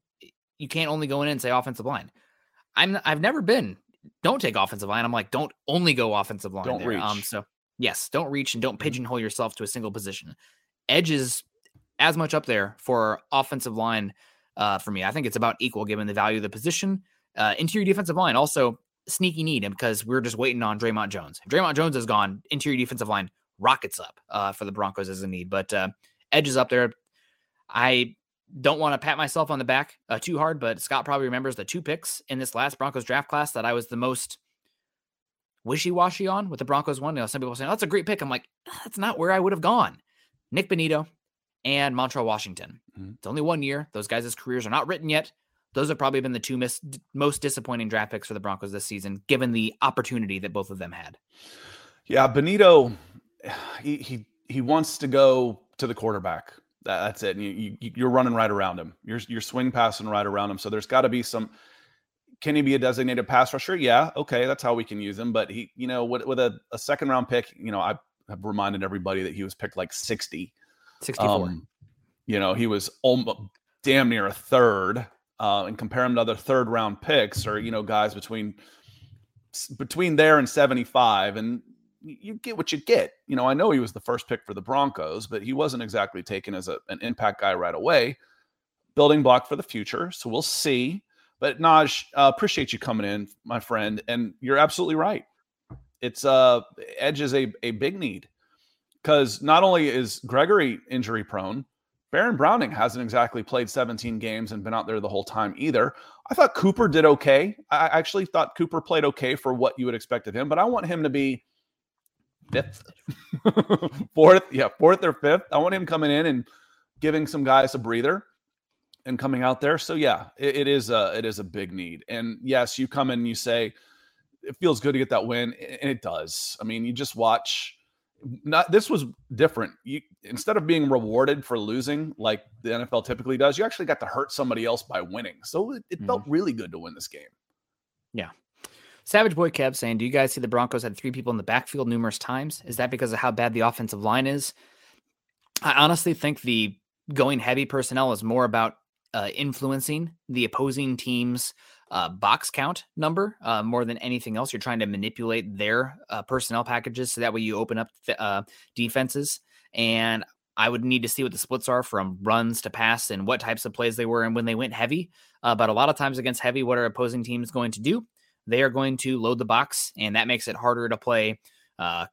you can't only go in and say offensive line. I'm I've never been don't take offensive line. I'm like don't only go offensive line. Don't there. reach. Um, so yes, don't reach and don't mm-hmm. pigeonhole yourself to a single position. Edge is as much up there for offensive line uh, for me. I think it's about equal given the value of the position. Uh, interior defensive line also sneaky need because we're just waiting on Dre'Mont Jones. If Dre'Mont Jones is gone, interior defensive line rockets up uh, for the Broncos as a need. But uh, edges up there. I don't want to pat myself on the back uh, too hard, but Scott probably remembers the two picks in this last Broncos draft class that I was the most wishy washy on with the Broncos one. You know, some people saying, oh, that's a great pick. I'm like, that's not where I would have gone. Nick Bonitto and Montrell Washington. Mm-hmm. It's only one year. Those guys' careers are not written yet. Those have probably been the two mis- most disappointing draft picks for the Broncos this season, given the opportunity that both of them had. Yeah, Bonitto, he he he wants to go to the quarterback. That's it. And you, you, are running right around him. You're you're swing passing right around him. So there's got to be some can he be a designated pass rusher? Yeah, okay, that's how we can use him. But he, you know, with, with a, a second round pick, you know, I have reminded everybody that he was picked like 60. 64. Um, you know, he was almost damn near a third. Uh, and compare him to other third round picks or, you know, guys between between there and 75. And you get what you get. You know, I know he was the first pick for the Broncos, but he wasn't exactly taken as a, an impact guy right away. Building block for the future. So we'll see. But Naj, uh, appreciate you coming in, my friend, and you're absolutely right. It's uh edge is a, a big need because not only is Gregory injury prone, Baron Browning hasn't exactly played 17 games and been out there the whole time either. I thought Cooper did okay. I actually thought Cooper played okay for what you would expect of him, but I want him to be fifth, fourth, yeah, fourth or fifth. I want him coming in and giving some guys a breather and coming out there. So yeah, it, it is a it is a big need. And yes, you come in and you say it feels good to get that win, and it does. I mean, you just watch. Not this was different. You instead of being rewarded for losing like the NFL typically does, you actually got to hurt somebody else by winning. So it, it mm-hmm. felt really good to win this game. Yeah. Savage Boy Kev saying, Do you guys see the Broncos had three people in the backfield numerous times? Is that because of how bad the offensive line is? I honestly think the going heavy personnel is more about uh, influencing the opposing team's uh, box count number uh, more than anything else. You're trying to manipulate their uh, personnel packages so that way you open up th- uh, defenses. And I would need to see what the splits are from runs to pass and what types of plays they were and when they went heavy. Uh, but a lot of times against heavy, what are opposing teams going to do? They are going to load the box, and that makes it harder to play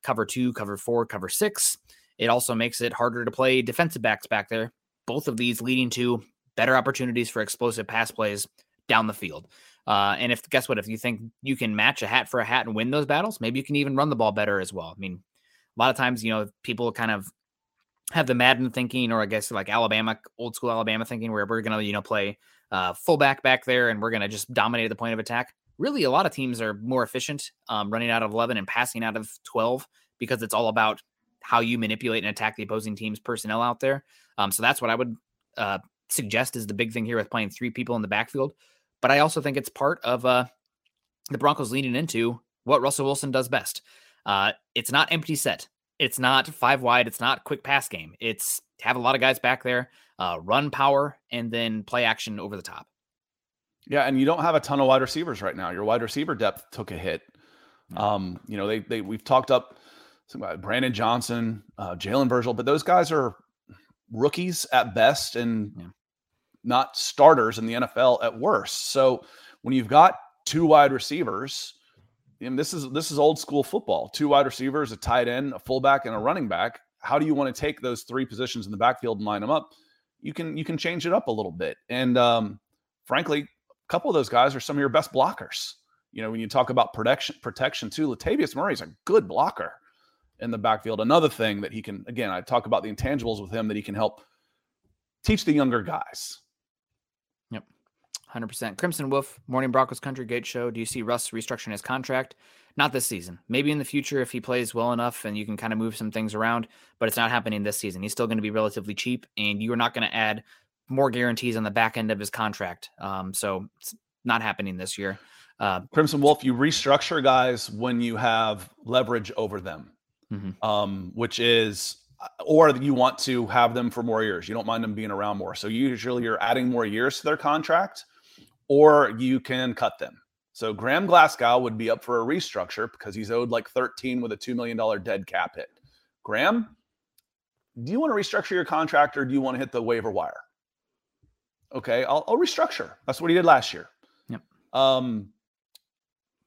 cover two, cover four, cover six. It also makes it harder to play defensive backs back there. Both of these leading to better opportunities for explosive pass plays down the field. Uh, and if guess what, if you think you can match a hat for a hat and win those battles, maybe you can even run the ball better as well. I mean, a lot of times, you know, people kind of have the Madden thinking, or I guess like Alabama, old school Alabama thinking, where we're gonna, you know, play uh, fullback back there and we're gonna just dominate the point of attack. Really, a lot of teams are more efficient um, running out of 11 and passing out of 12 because it's all about how you manipulate and attack the opposing team's personnel out there. Um, so that's what I would uh, suggest is the big thing here with playing three people in the backfield. But I also think it's part of uh, the Broncos leaning into what Russell Wilson does best. Uh, it's not empty set. It's not five wide. It's not quick pass game. It's have a lot of guys back there, uh, run power, and then play action over the top. Yeah, and you don't have a ton of wide receivers right now. Your wide receiver depth took a hit. Um, you know, they they we've talked up Brandon Johnson, uh, Jalen Virgil, but those guys are rookies at best and yeah. not starters in the NFL at worst. So when you've got two wide receivers, and this is this is old school football. Two wide receivers, a tight end, a fullback, and a running back. How do you want to take those three positions in the backfield and line them up? You can you can change it up a little bit. And um, frankly, a couple of those guys are some of your best blockers. You know, when you talk about protection protection too, Latavius Murray is a good blocker in the backfield. Another thing that he can, again, I talk about the intangibles with him that he can help teach the younger guys. Yep. 100%. Crimson Wolf, Morning Broncos Country Gate Show. Do you see Russ restructuring his contract? Not this season. Maybe in the future if he plays well enough and you can kind of move some things around, but it's not happening this season. He's still going to be relatively cheap, and you are not going to add more guarantees on the back end of his contract. Um, so it's not happening this year. Uh, Crimson Wolf, you restructure guys when you have leverage over them mm-hmm. um, which is or you want to have them for more years. You don't mind them being around more. So usually you're adding more years to their contract, or you can cut them. So Graham Glasgow would be up for a restructure because he's owed like 13 with a $2 million dead cap hit. Graham, do you want to restructure your contract or do you want to hit the waiver wire? Okay, I'll, I'll restructure. That's what he did last year. Yep. Um,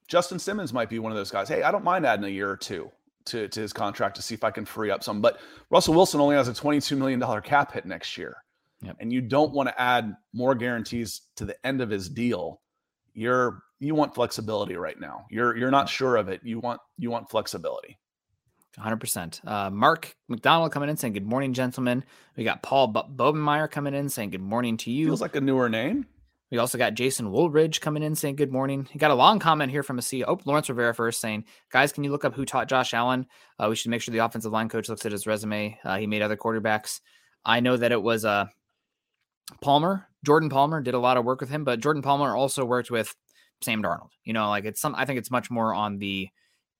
Justin Simmons might be one of those guys. Hey, I don't mind adding a year or two to, to his contract to see if I can free up some. But Russell Wilson only has a $22 million cap hit next year. Yep. And you don't want to add more guarantees to the end of his deal you're you want flexibility right now. You're you're not sure of it. You want you want flexibility. 100%. Uh, Mark McDonald coming in saying, Good morning, gentlemen. We got Paul B- Bobenmeyer coming in saying, Good morning to you. Feels like a newer name. We also got Jason Woolridge coming in saying, Good morning. He got a long comment here from a C. Oh, Lawrence Rivera first saying, Guys, can you look up who taught Josh Allen? Uh, we should make sure the offensive line coach looks at his resume. Uh, he made other quarterbacks. I know that it was uh, Palmer. Jordan Palmer did a lot of work with him, but Jordan Palmer also worked with Sam Darnold. You know, like it's some, I think it's much more on the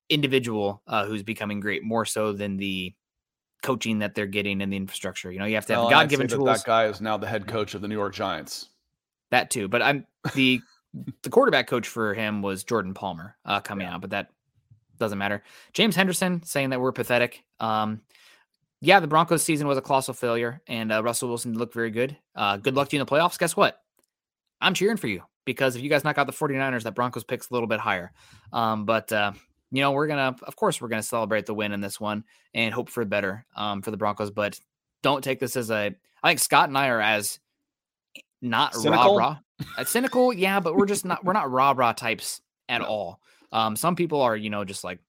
individual uh, who's becoming great more so than the coaching that they're getting in the infrastructure. You know, you have to have well, God given tools. That, that guy is now the head coach of the New York Giants. That too, but I'm the the quarterback coach for him was Jordan Palmer uh, coming yeah. out, but that doesn't matter. James Henderson saying that we're pathetic. Um, yeah, the Broncos season was a colossal failure, and uh, Russell Wilson looked very good. Uh, good luck to you in the playoffs. Guess what? I'm cheering for you because if you guys knock out the 49ers, that Broncos picks a little bit higher. Um, but uh, you know, we're gonna, of course, we're gonna celebrate the win in this one and hope for better um, for the Broncos. But don't take this as a. I think Scott and I are as not cynical? rah rah. Uh, cynical, yeah, but we're just not. We're not rah rah types at no. all. Um, some people are, you know, just like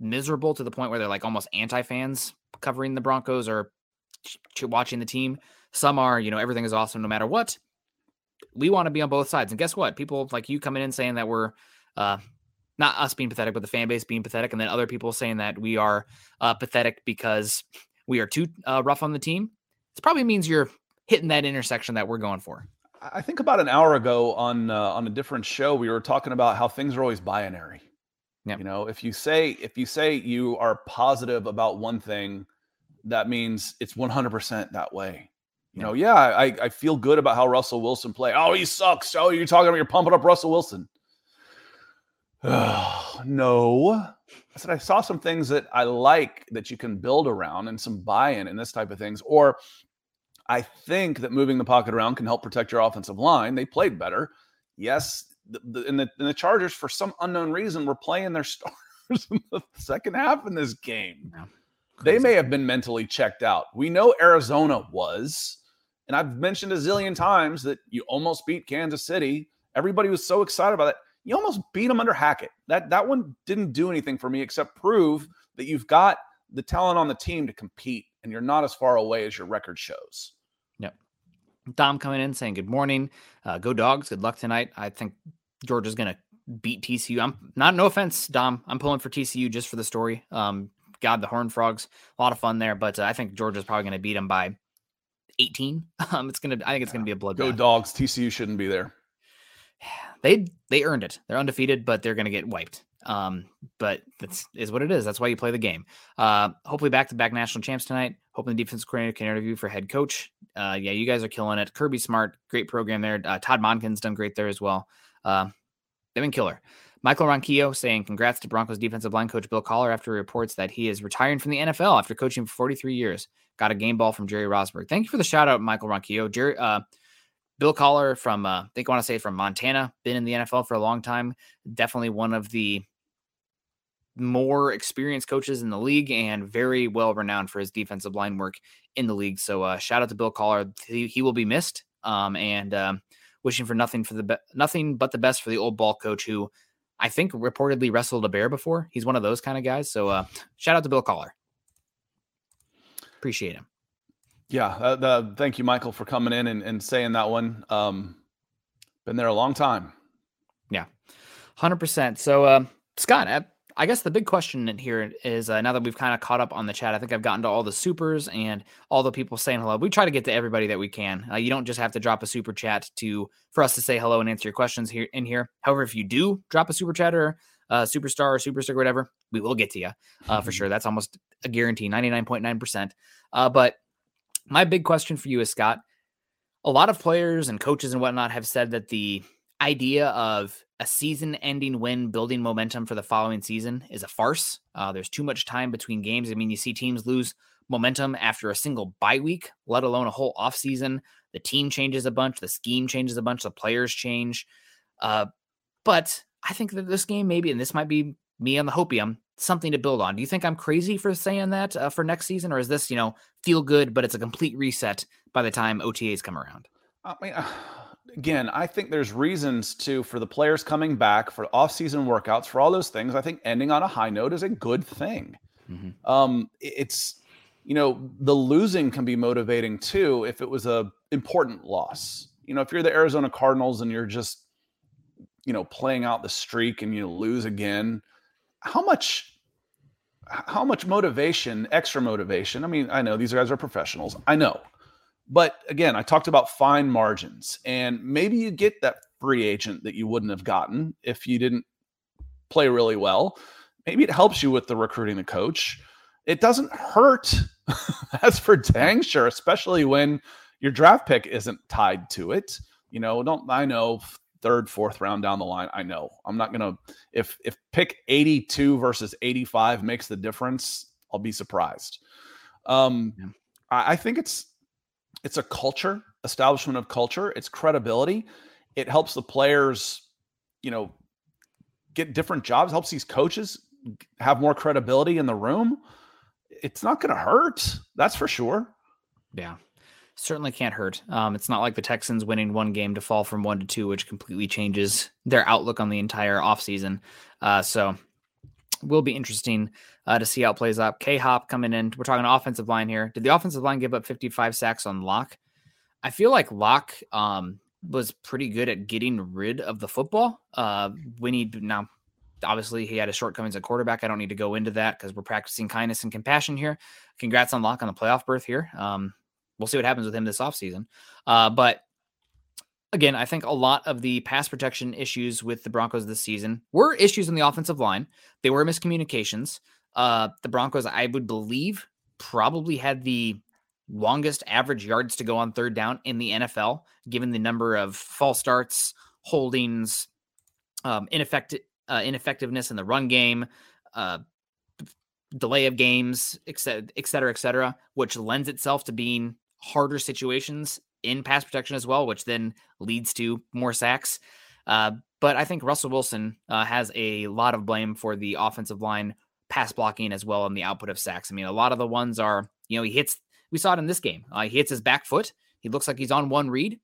miserable to the point where they're like almost anti fans covering the Broncos or ch- watching the team. Some are, you know, everything is awesome no matter what. We want to be on both sides, and guess what? People like you coming in saying that we're uh, not us being pathetic, but the fan base being pathetic, and then other people saying that we are uh, pathetic because we are too uh, rough on the team. It probably means you're hitting that intersection that we're going for. I think about an hour ago on uh, on a different show, we were talking about how things are always binary. Yep. You know, if you say if you say you are positive about one thing, that means it's 100% that way. You know, yeah, I, I feel good about how Russell Wilson played. Oh, he sucks. Oh, you're talking about you're pumping up Russell Wilson. Oh, no. I said I saw some things that I like that you can build around and some buy-in and this type of things. Or I think that moving the pocket around can help protect your offensive line. They played better. Yes, the, the, in, the, in the Chargers, for some unknown reason, were playing their stars in the second half in this game. They may have been mentally checked out. We know Arizona was. And I've mentioned a zillion times that you almost beat Kansas City. Everybody was so excited about it you almost beat them under Hackett. That that one didn't do anything for me except prove that you've got the talent on the team to compete and you're not as far away as your record shows. Yep. Dom coming in saying good morning. Uh, go dogs. Good luck tonight. I think Georgia's gonna beat TCU. I'm not no offense, Dom. I'm pulling for TCU just for the story. Um, God, the Horn Frogs, a lot of fun there, but uh, I think Georgia's probably gonna beat them by 18. Um, it's gonna. I think it's gonna be a blood. Go dogs. TCU shouldn't be there they they earned it. They're undefeated, but they're going to get wiped. Um, but that's is what it is. That's why you play the game. Uh, hopefully back to back national champs tonight. Hoping the defense coordinator can interview for head coach. Uh, yeah, you guys are killing it. Kirby Smart, great program there. Uh, Todd Monken's done great there as well. Uh, they've been killer. Michael Ronquillo saying congrats to Broncos defensive line coach Bill Kollar after reports that he is retiring from the NFL after coaching for 43 years. Got a game ball from Jerry Rosburg. Thank you for the shout out, Michael Ronquillo. Jerry, uh, Bill Kollar from, uh, I think I want to say from Montana, been in the NFL for a long time. Definitely one of the more experienced coaches in the league and very well renowned for his defensive line work in the league. So uh, shout out to Bill Kollar. He, he will be missed. Um, and um, wishing for nothing for the be- nothing but the best for the old ball coach who I think reportedly wrestled a bear before. He's one of those kind of guys. So uh, shout out to Bill Kollar. Appreciate him. Yeah, uh, the, thank you, Michael, for coming in and, and saying that one. Um, been there a long time. Yeah, hundred percent. So, uh, Scott, I, I, guess the big question in here is uh, now that we've kind of caught up on the chat, I think I've gotten to all the supers and all the people saying hello. We try to get to everybody that we can. Uh, you don't just have to drop a super chat to for us to say hello and answer your questions here in here. However, if you do drop a super chat or uh, superstar or superstar, whatever, we will get to you uh, for sure. That's almost a guarantee, ninety nine point nine percent. Uh, but my big question for you is Scott. A lot of players and coaches and whatnot have said that the idea of a season ending win building momentum for the following season is a farce. Uh, there's too much time between games. I mean, you see teams lose momentum after a single bye week, let alone a whole offseason. The team changes a bunch, the scheme changes a bunch, the players change. Uh, but I think that this game, maybe, and this might be me on the hopium, something to build on. Do you think I'm crazy for saying that uh, for next season, or is this you know feel good, but it's a complete reset by the time OTAs come around? I mean, again, I think there's reasons to for the players coming back for off-season workouts for all those things. I think ending on a high note is a good thing. Mm-hmm. Um, it's you know the losing can be motivating too if it was a important loss. You know, if you're the Arizona Cardinals and you're just you know playing out the streak and you lose again, how much how much motivation, extra motivation? I mean, I know these guys are professionals. I know. But again, I talked about fine margins, and maybe you get that free agent that you wouldn't have gotten if you didn't play really well. Maybe it helps you with the recruiting the coach. It doesn't hurt. That's for dang sure, especially when your draft pick isn't tied to it. You know, don't I know third, fourth round down the line. I know I'm not gonna if if pick 82 versus 85 makes the difference, I'll be surprised. Um, yeah. I, I think it's it's a culture, establishment of culture, it's credibility. It helps the players, you know, get different jobs, helps these coaches have more credibility in the room. It's not going to hurt. That's for sure. Yeah. Certainly can't hurt. Um, it's not like the Texans winning one game to fall from one to two, which completely changes their outlook on the entire offseason. Uh, so will be interesting uh, to see how it plays out. K Hop coming in. We're talking offensive line here. Did the offensive line give up 55 sacks on Lock? I feel like Lock um, was pretty good at getting rid of the football. Uh, when he now, obviously, he had his shortcomings at quarterback. I don't need to go into that because we're practicing kindness and compassion here. Congrats on Lock on the playoff berth here. Um, we'll see what happens with him this offseason. Uh, but again, I think a lot of the pass protection issues with the Broncos this season were issues in the offensive line. They were miscommunications. Uh, the Broncos, I would believe, probably had the longest average yards to go on third down in the NFL, given the number of false starts, holdings, um, ineffective uh, ineffectiveness in the run game, uh, delay of games, et cetera, et cetera, et cetera, which lends itself to being harder situations in pass protection as well, which then leads to more sacks. Uh, but I think Russell Wilson uh, has a lot of blame for the offensive line pass blocking as well and the output of sacks. I mean, a lot of the ones are, you know, he hits, we saw it in this game. Uh, he hits his back foot. He looks like he's on one read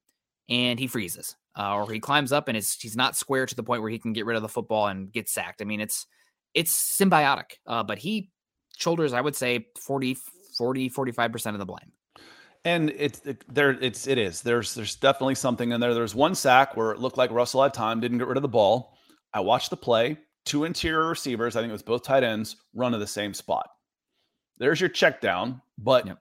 and he freezes. Uh, or he climbs up and is he's not square to the point where he can get rid of the football and get sacked. I mean, it's it's symbiotic. Uh, but he shoulders, I would say 40, 40, 45% of the blame and it's it, there it's it is. There's there's definitely something in there. There's one sack where it looked like russell had time didn't get rid of the ball. I watched the play. Two interior receivers i think it was both tight ends run to the same spot. There's your check down but yep.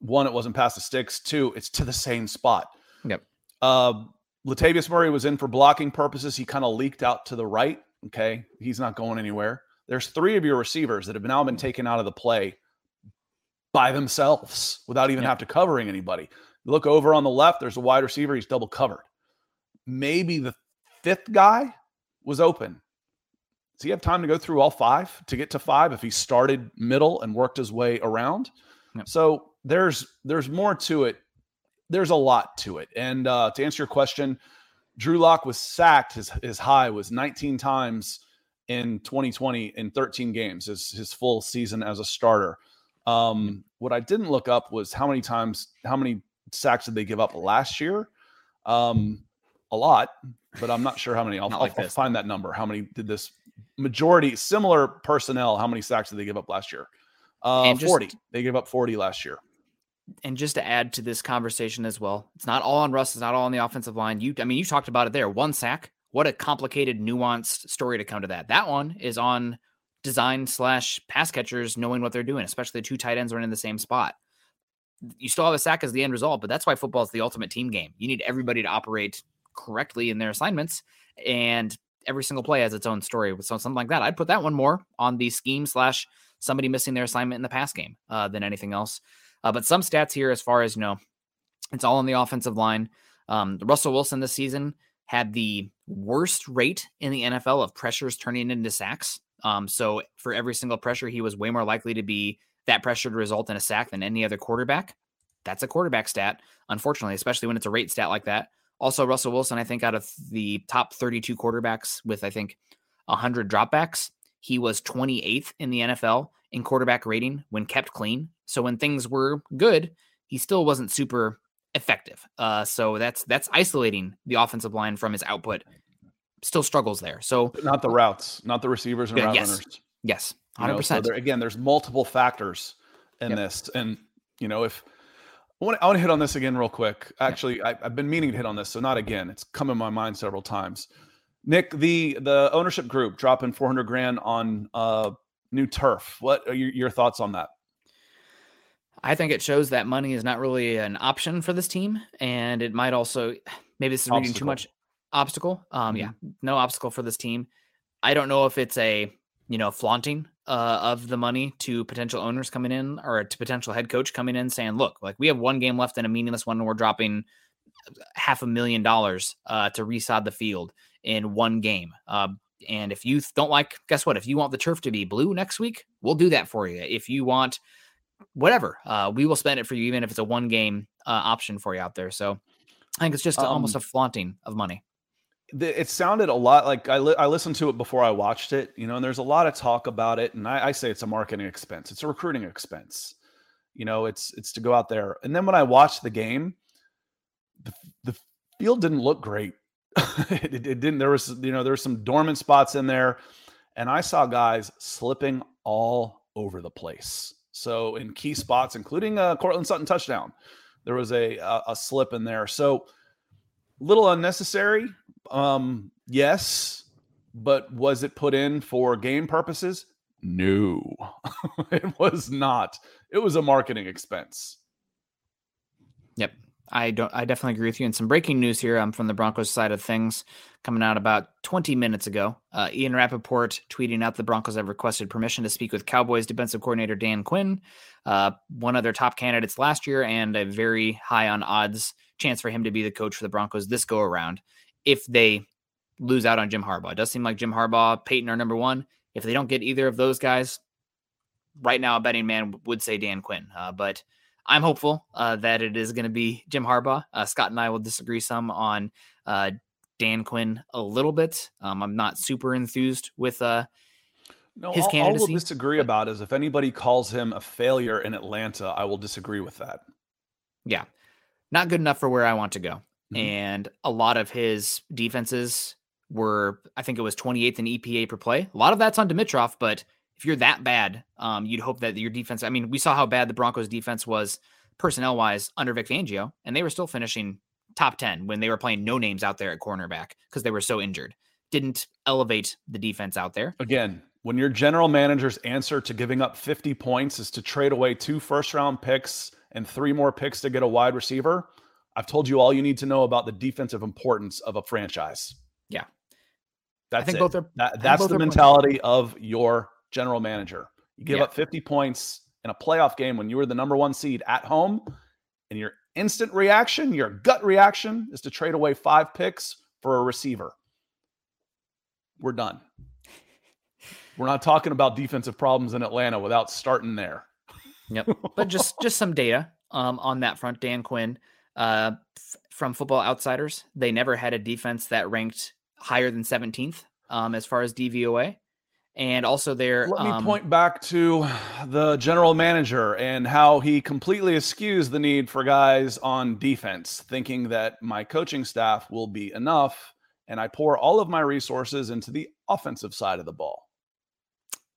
one it wasn't past the sticks. Two it's to the same spot. Yep. Uh latavius murray was in for blocking purposes. He kind of leaked out to the right okay? He's not going anywhere. There's three of your receivers that have now been taken out of the play by themselves without even yeah. have to covering anybody. Look over on the left, there's a wide receiver, he's double covered. Maybe the fifth guy was open. Does he have time to go through all five to get to five if he started middle and worked his way around? So there's there's more to it. There's a lot to it. And uh, to answer your question, Drew Lock was sacked. His his high was 19 times in 2020 in 13 games. His his full season as a starter. Um, what I didn't look up was how many times, how many sacks did they give up last year? Um, a lot, but I'm not sure how many. I'll, like I'll, I'll find that number. How many did this majority similar personnel? How many sacks did they give up last year? Uh, just, 40. They gave up 40 last year. And just to add to this conversation as well, it's not all on Russ. It's not all on the offensive line. You, I mean, you talked about it there. One sack. What a complicated, nuanced story to come to that. That one is on design slash pass catchers knowing what they're doing, especially the two tight ends are in the same spot. You still have a sack as the end result, but that's why football is the ultimate team game. You need everybody to operate correctly in their assignments, and every single play has its own story. So something like that, I'd put that one more on the scheme slash somebody missing their assignment in the pass game uh, than anything else. Uh, but some stats here, as far as you know, it's all on the offensive line. Um, Russell Wilson this season had the worst rate in the NFL of pressures turning into sacks. Um, so for every single pressure, he was way more likely to be that pressure to result in a sack than any other quarterback. That's a quarterback stat, unfortunately, especially when it's a rate stat like that. Also, Russell Wilson, I think out of the top 32 quarterbacks with, I think, 100 dropbacks, he was 28th in the NFL in quarterback rating when kept clean. So when things were good, he still wasn't super effective. Uh, so that's that's isolating the offensive line from his output. Still struggles there. So but not the routes, not the receivers and yeah, route yes. runners. Yes, hundred you know, percent. So there, again, there's multiple factors in yep. this, and you know if I want, to, I want to hit on this again real quick. Actually, I, have been meaning to hit on this, so not again. It's come in my mind several times. Nick, the the ownership group dropping 400 grand on uh, new turf. What are your, your thoughts on that? I think it shows that money is not really an option for this team, and it might also maybe this is obstacle. reading too much obstacle. Um, mm-hmm. yeah, no obstacle for this team. I don't know if it's a you know flaunting uh, of the money to potential owners coming in or to potential head coach coming in saying, look, like we have one game left in a meaningless one and we're dropping half a million dollars uh, to resod the field in one game. Uh, and if you don't like, guess what? If you want the turf to be blue next week, we'll do that for you. If you want whatever, uh, we will spend it for you, even if it's a one game uh, option for you out there. So I think it's just um, almost a flaunting of money it sounded a lot like I, li- I listened to it before I watched it, you know, and there's a lot of talk about it. And I, I, say it's a marketing expense, it's a recruiting expense. You know, it's it's to go out there. And then when I watched the game, the, the field didn't look great. it, it, didn't. There was you know there were some dormant spots in there, and I saw guys slipping all over the place. So in key spots, including uh, a Courtland Sutton touchdown, there was a, a, a slip in there. So little unnecessary um, yes, but was it put in for game purposes? No, it was not. It was a marketing expense. Yep. I don't I definitely agree with you. And some breaking news here um, from the Broncos side of things coming out about 20 minutes ago. Uh, Ian Rapoport tweeting out the Broncos have requested permission to speak with Cowboys defensive coordinator Dan Quinn, uh, one of their top candidates last year, and a very high on odds chance for him to be the coach for the Broncos this go around if they lose out on Jim Harbaugh. It does seem like Jim Harbaugh, Payton are number one. If they don't get either of those guys, right now a betting man would say Dan Quinn. Uh, but I'm hopeful uh, that it is going to be Jim Harbaugh. Uh, Scott and I will disagree some on uh, Dan Quinn a little bit. Um, I'm not super enthused with uh, no, his all, candidacy. All we'll disagree about is if anybody calls him a failure in Atlanta, I will disagree with that. Yeah, not good enough for where I want to go. Mm-hmm. And a lot of his defenses were, I think it was 28th in EPA per play. A lot of that's on Dimitroff, but if you're that bad, um, you'd hope that your defense. I mean, we saw how bad the Broncos defense was personnel wise under Vic Fangio, and they were still finishing top 10 when they were playing no names out there at cornerback because they were so injured. Didn't elevate the defense out there. Again, when your general manager's answer to giving up 50 points is to trade away two first round picks and three more picks to get a wide receiver, I've told you all you need to know about the defensive importance of a franchise. Yeah. That's I think it. both are that, that's the mentality of your general manager. You give yeah. up 50 points in a playoff game when you were the number one seed at home, and your instant reaction, your gut reaction is to trade away five picks for a receiver. We're done. We're not talking about defensive problems in Atlanta without starting there. Yep. But just just some data um, on that front. Dan Quinn, uh, f- from Football Outsiders, they never had a defense that ranked higher than 17th um, as far as DVOA. And also, there. Let um, me point back to the general manager and how he completely eschews the need for guys on defense, thinking that my coaching staff will be enough, and I pour all of my resources into the offensive side of the ball.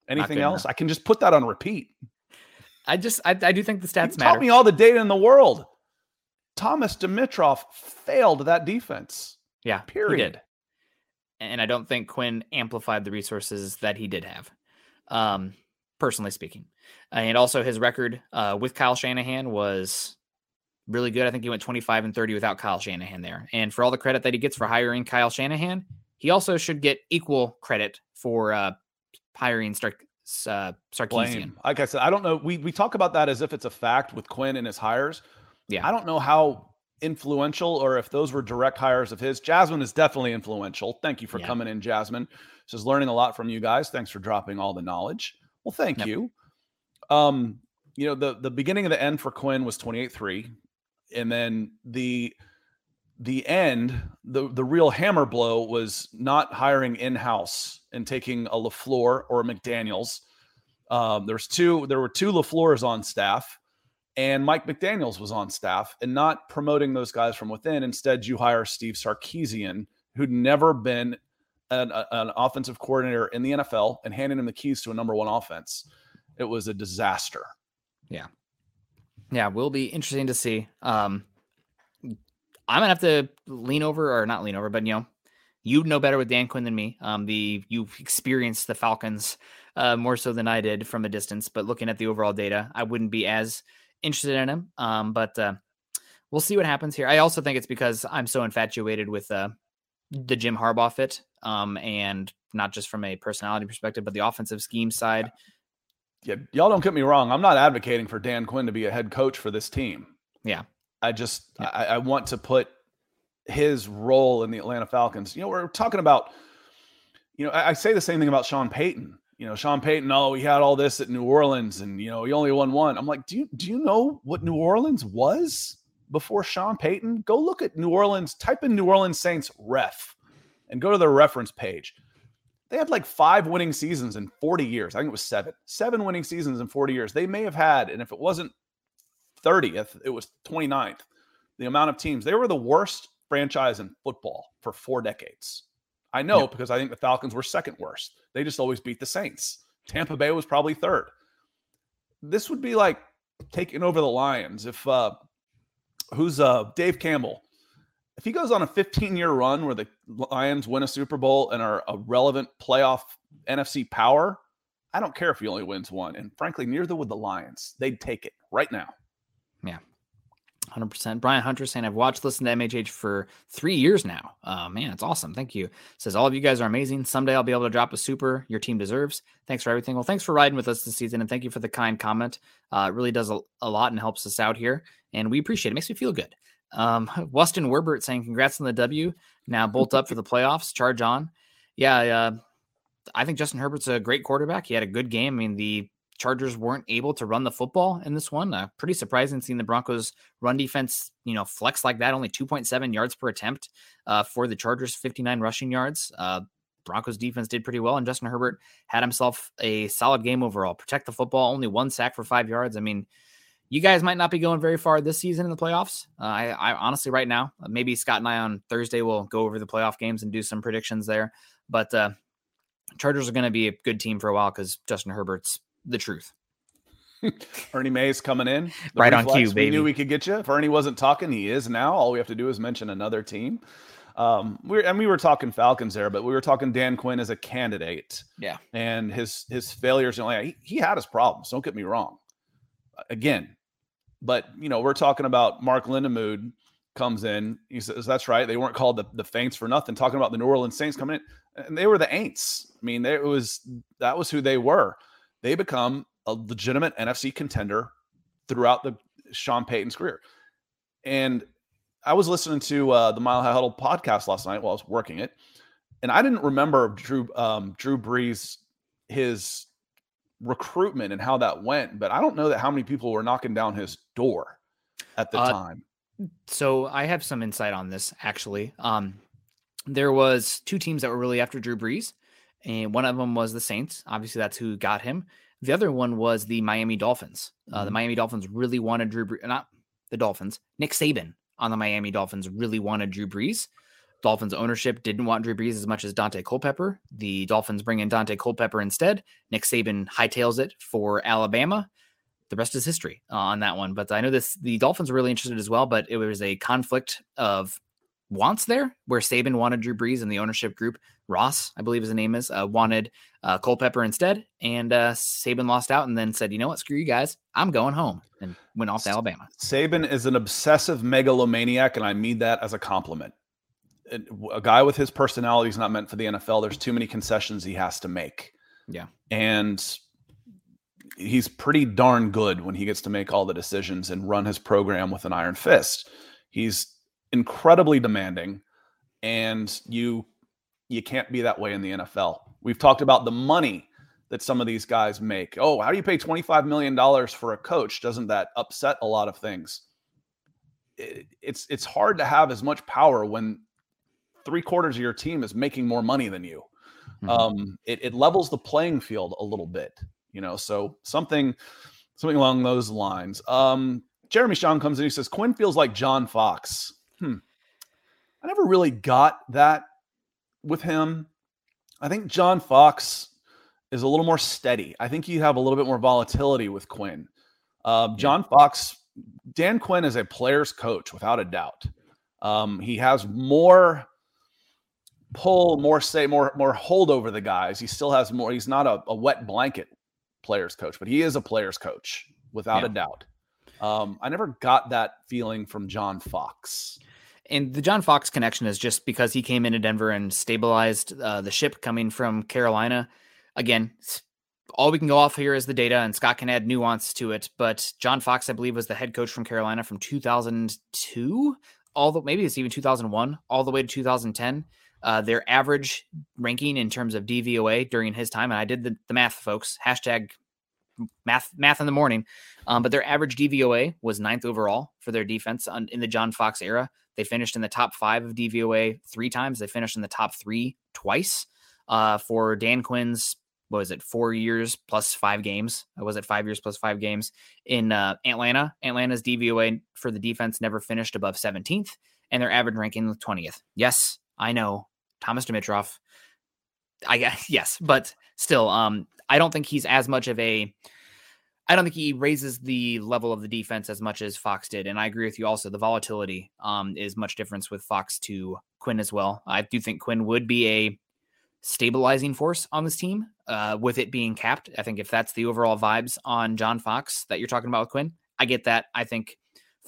Anything else? Enough. I can just put that on repeat. I just, I, I do think the stats you matter. Taught me all the data in the world. Thomas Dimitroff failed that defense. Yeah, period. And I don't think Quinn amplified the resources that he did have, um, personally speaking. And also, his record uh, with Kyle Shanahan was really good. I think he went 25 and 30 without Kyle Shanahan there. And for all the credit that he gets for hiring Kyle Shanahan, he also should get equal credit for uh, hiring Stark, uh, Sarkisian. Blame. Like I said, I don't know. We we talk about that as if it's a fact with Quinn and his hires. Yeah. I don't know how influential or if those were direct hires of his. Jasmine is definitely influential. Thank you for yeah. coming in, Jasmine. Just learning a lot from you guys. Thanks for dropping all the knowledge. Well, thank yep. you. Um, you know, the the beginning of the end for Quinn was 28-3. And then the the end, the the real hammer blow was not hiring in-house and taking a LaFleur or a McDaniels. Um, there's two, there were two LaFleurs on staff and Mike McDaniels was on staff and not promoting those guys from within. Instead, you hire Steve Sarkisian, who'd never been an, an, offensive coordinator in the NFL and handing him the keys to a number one offense. It was a disaster. Yeah. Yeah, will be interesting to see. Um, I'm gonna have to lean over or not lean over, but you know, you know better with Dan Quinn than me. Um, the you've experienced the Falcons uh, more so than I did from a distance, but looking at the overall data, I wouldn't be as interested in him. Um, but uh, we'll see what happens here. I also think it's because I'm so infatuated with uh, the Jim Harbaugh fit, um, and not just from a personality perspective, but the offensive scheme side. Yeah, y'all don't get me wrong. I'm not advocating for Dan Quinn to be a head coach for this team. Yeah, I just yeah. I, I want to put his role in the Atlanta Falcons. You know, we're talking about. You know, I, I say the same thing about Sean Payton you know, Sean Payton, oh, he had all this at New Orleans and, you know, he only won one. I'm like, do you, do you know what New Orleans was before Sean Payton? Go look at New Orleans, type in New Orleans Saints ref and go to their reference page. They had like five winning seasons in 40 years. I think it was seven, seven winning seasons in 40 years. They may have had, and if it wasn't 30th, it was 29th. The amount of teams, they were the worst franchise in football for four decades. I know because I think the Falcons were second worst. They just always beat the Saints. Tampa Bay was probably third. This would be like taking over the Lions if uh who's uh Dave Campbell. If he goes on a 15 year run where the Lions win a Super Bowl and are a relevant playoff NFC power, I don't care if he only wins one. And frankly, neither would the Lions. They'd take it right now. Yeah. 100%. Brian Hunter saying, I've watched, listened to MHH for three years now. Uh, man, it's awesome. Thank you. Says, all of you guys are amazing. Someday I'll be able to drop a super your team deserves. Thanks for everything. Well, thanks for riding with us this season. And thank you for the kind comment. Uh, it really does a, a, lot and helps us out here. And we appreciate it. it makes me feel good. Um, Weston Werbert saying, congrats on the W. Now bolt up for the playoffs. Charge on. Yeah. Uh, I think Justin Herbert's a great quarterback. He had a good game. I mean, the Chargers weren't able to run the football in this one. Uh, pretty surprising seeing the Broncos run defense, you know, flex like that. Only 2.7 yards per attempt uh, for the Chargers, 59 rushing yards. Uh, Broncos defense did pretty well, and Justin Herbert had himself a solid game overall. Protect the football, only one sack for five yards. I mean, you guys might not be going very far this season in the playoffs. Uh, I, I, honestly, right now, uh, maybe Scott and I on Thursday will go over the playoff games and do some predictions there. But uh, Chargers are going to be a good team for a while because Justin Herbert's the truth. Ernie Mays coming in. Right reflex. on cue, baby. We knew we could get you. If Ernie wasn't talking, he is now. All we have to do is mention another team. Um, we and we were talking Falcons there, but we were talking Dan Quinn as a candidate. Yeah. And his his failures. You know, he, he had his problems. Don't get me wrong. Again, but you know, we're talking about Mark Lindenmuth comes in. He says, That's right. They weren't called the, the Faints for nothing. Talking about the New Orleans Saints coming in, and they were the Aints. I mean, they, it was that was who they were they become a legitimate NFC contender throughout the Sean Payton's career. And I was listening to uh, the Mile High Huddle podcast last night while I was working it, and I didn't remember Drew um, Drew Brees his recruitment and how that went, but I don't know that how many people were knocking down his door at the uh, time. So I have some insight on this actually. Um, there was two teams that were really after Drew Brees and one of them was the Saints. Obviously, that's who got him. The other one was the Miami Dolphins. Uh, mm-hmm. The Miami Dolphins really wanted Drew Brees, not the Dolphins. Nick Saban on the Miami Dolphins really wanted Drew Brees. Dolphins ownership didn't want Drew Brees as much as Dante Culpepper. The Dolphins bring in Dante Culpepper instead. Nick Saban hightails it for Alabama. The rest is history on that one. But I know this the Dolphins were really interested as well, but it was a conflict of wants there, where Saban wanted Drew Brees and the ownership group, Ross, I believe his name is, uh, wanted uh, Culpepper instead. And uh, Saban lost out and then said, you know what, screw you guys. I'm going home and went off to Alabama. Saban is an obsessive megalomaniac, and I mean that as a compliment. A guy with his personality is not meant for the NFL. There's too many concessions he has to make. Yeah. And he's pretty darn good when he gets to make all the decisions and run his program with an iron fist. He's incredibly demanding and you you can't be that way in the NFL. We've talked about the money that some of these guys make. Oh, how do you pay 25 million dollars for a coach? Doesn't that upset a lot of things? It, it's it's hard to have as much power when three quarters of your team is making more money than you. Mm-hmm. Um, it, it levels the playing field a little bit, you know. So something Something along those lines. Um, Jeremy Sean comes in. He says Quinn feels like John Fox. Hmm. I never really got that with him. I think John Fox is a little more steady. I think you have a little bit more volatility with Quinn. Uh, John Fox, Dan Quinn is a player's coach without a doubt. Um, he has more pull, more say, more more hold over the guys. He still has more. He's not a, a wet blanket players coach, but he is a players coach without yeah. a doubt. Um, I never got that feeling from John Fox. And the John Fox connection is just because he came into Denver and stabilized uh, the ship coming from Carolina. Again, all we can go off here is the data, and Scott can add nuance to it. But John Fox, I believe, was the head coach from Carolina from 2002, all the maybe it's even 2001, all the way to 2010. Uh, their average ranking in terms of DVOA during his time, and I did the, the math, folks. Hashtag math math in the morning. Um, but their average DVOA was ninth overall for their defense on, in the John Fox era. They finished in the top five of DVOA three times. They finished in the top three twice. Uh, for Dan Quinn's, what was it, four years plus five games? Was it five years plus five games in uh, Atlanta? Atlanta's DVOA for the defense never finished above 17th, and their average ranking was 20th. Yes, I know Thomas Dimitroff. I guess yes, but still, um, I don't think he's as much of a I don't think he raises the level of the defense as much as Fox did. And I agree with you also. The volatility um, is much difference with Fox to Quinn as well. I do think Quinn would be a stabilizing force on this team uh, with it being capped. I think if that's the overall vibes on John Fox that you're talking about with Quinn, I get that. I think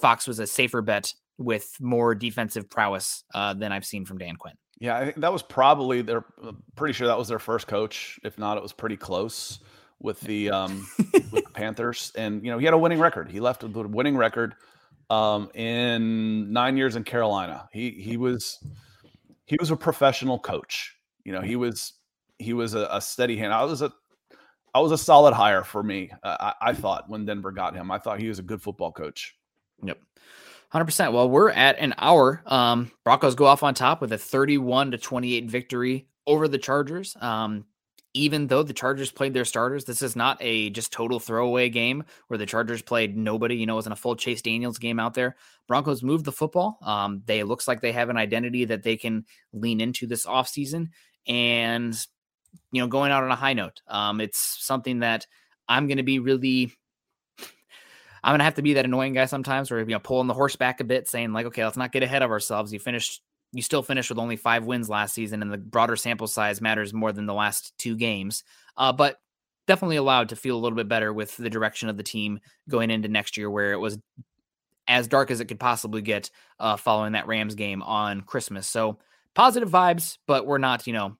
Fox was a safer bet with more defensive prowess uh, than I've seen from Dan Quinn. Yeah, I think that was probably their. Uh, pretty sure that was their first coach. If not, it was pretty close with the um, with the Panthers, and you know he had a winning record. He left with a winning record um, in nine years in Carolina. He he was he was a professional coach. You know he was he was a, a steady hand. I was a I was a solid hire for me. Uh, I, I thought when Denver got him, I thought he was a good football coach. Yep. 100%. Well, we're at an hour. Um, Broncos go off on top with a 31 to 28 victory over the Chargers. Um, even though the Chargers played their starters, this is not a just total throwaway game where the Chargers played nobody. You know, wasn't a full Chase Daniels game out there. Broncos moved the football. Um, they looks like they have an identity that they can lean into this offseason. And, you know, going out on a high note, um, it's something that I'm going to be really I'm gonna have to be that annoying guy sometimes, where you know pulling the horse back a bit, saying like, okay, let's not get ahead of ourselves. You finished, you still finished with only five wins last season, and the broader sample size matters more than the last two games. Uh, but definitely allowed to feel a little bit better with the direction of the team going into next year, where it was as dark as it could possibly get uh, following that Rams game on Christmas. So positive vibes, but we're not, you know,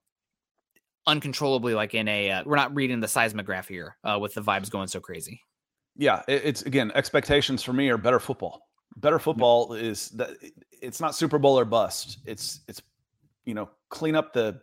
uncontrollably like in a uh, we're not reading the seismograph here uh, with the vibes going so crazy yeah, it's again expectations for me are better football. Better football is that it's not Super Bowl or bust. It's it's you know clean up the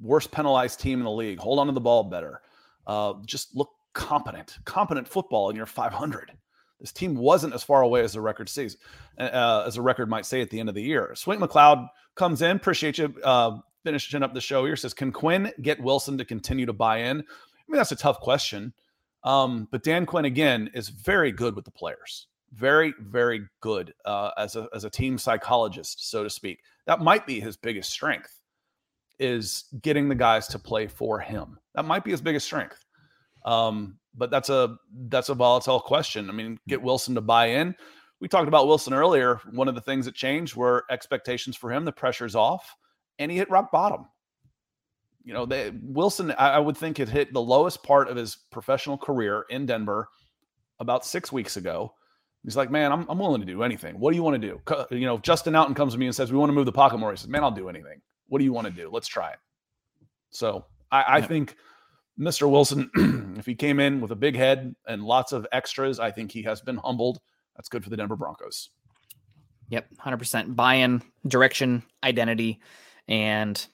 worst penalized team in the league. Hold on to the ball better. Uh, just look competent, competent football, and you're 500. This team wasn't as far away as the record says, uh, as a record might say at the end of the year. Swing McLeod comes in. Appreciate you uh, finishing up the show here. Says, can Quinn get Wilson to continue to buy in? I mean, that's a tough question. Um, but Dan Quinn again is very good with the players, very very good uh, as a as a team psychologist, so to speak. That might be his biggest strength is getting the guys to play for him. That might be his biggest strength. Um, but that's a that's a volatile question. I mean, get Wilson to buy in. We talked about Wilson earlier. One of the things that changed were expectations for him. The pressure's off, and he hit rock bottom you know, they, Wilson, I, I would think, had hit the lowest part of his professional career in Denver about six weeks ago. He's like, man, I'm, I'm willing to do anything. What do you want to do? You know, Justin Outten comes to me and says, we want to move the pocket more. He says, man, I'll do anything. What do you want to do? Let's try it. So I, I yeah. think Mr. Wilson, if he came in with a big head and lots of extras, I think he has been humbled. That's good for the Denver Broncos. Yep, 100% buy in, direction, identity, and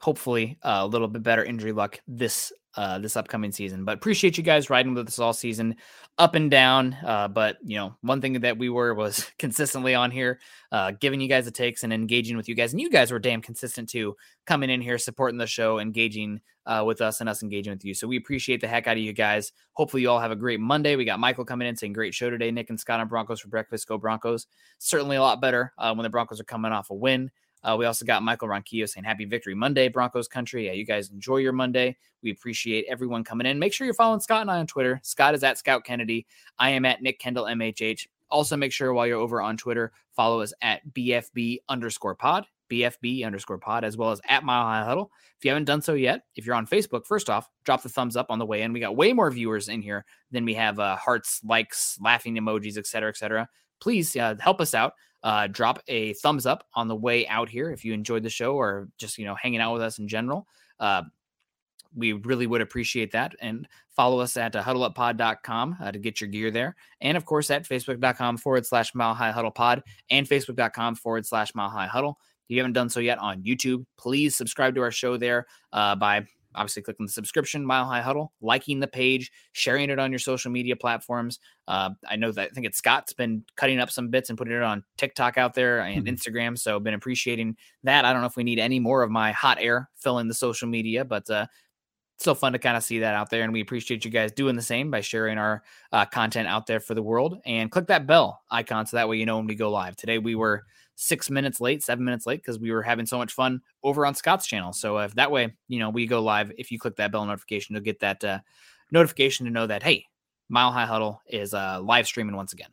hopefully uh, a little bit better injury luck this uh, this upcoming season. But appreciate you guys riding with us all season, up and down. Uh, but you know, one thing that we were was consistently on here, uh, giving you guys the takes and engaging with you guys, and you guys were damn consistent too, coming in here, supporting the show, engaging uh, with us, and us engaging with you. So we appreciate the heck out of you guys. Hopefully, you all have a great Monday. We got Michael coming in saying, "Great show today, Nick and Scott on Broncos for breakfast. Go Broncos!" Certainly a lot better uh, when the Broncos are coming off a win. Uh, we also got Michael Ronquillo saying happy victory Monday, Broncos country. Yeah, you guys enjoy your Monday. We appreciate everyone coming in. Make sure you're following Scott and I on Twitter. Scott is at Scout Kennedy. I am at Nick Kendall MHH. Also, make sure while you're over on Twitter, follow us at BFB underscore pod, BFB underscore pod, as well as at Mile High Huddle. If you haven't done so yet, if you're on Facebook, first off, drop the thumbs up on the way in. We got way more viewers in here than we have uh, hearts, likes, laughing emojis, etc., etc. Please uh, help us out uh, drop a thumbs up on the way out here if you enjoyed the show or just you know hanging out with us in general. Uh, we really would appreciate that. And follow us at uh, huddleuppod.com uh, to get your gear there. And of course, at facebook.com forward slash mile high huddle pod and facebook.com forward slash mile high huddle. If you haven't done so yet on YouTube, please subscribe to our show there uh, by obviously clicking the subscription Mile High Huddle, liking the page, sharing it on your social media platforms. Uh, I know that I think it's Scott's been cutting up some bits and putting it on TikTok out there and mm-hmm. Instagram. So been appreciating that. I don't know if we need any more of my hot air filling the social media, but uh, still fun to kind of see that out there. And we appreciate you guys doing the same by sharing our uh, content out there for the world. And click that bell icon so that way you know when we go live. Today we were six minutes late, seven minutes late because we were having so much fun over on Scott's channel. So if that way, you know, we go live, if you click that bell notification, you'll get that uh, notification to know that, hey, Mile High Huddle is uh, live streaming once again.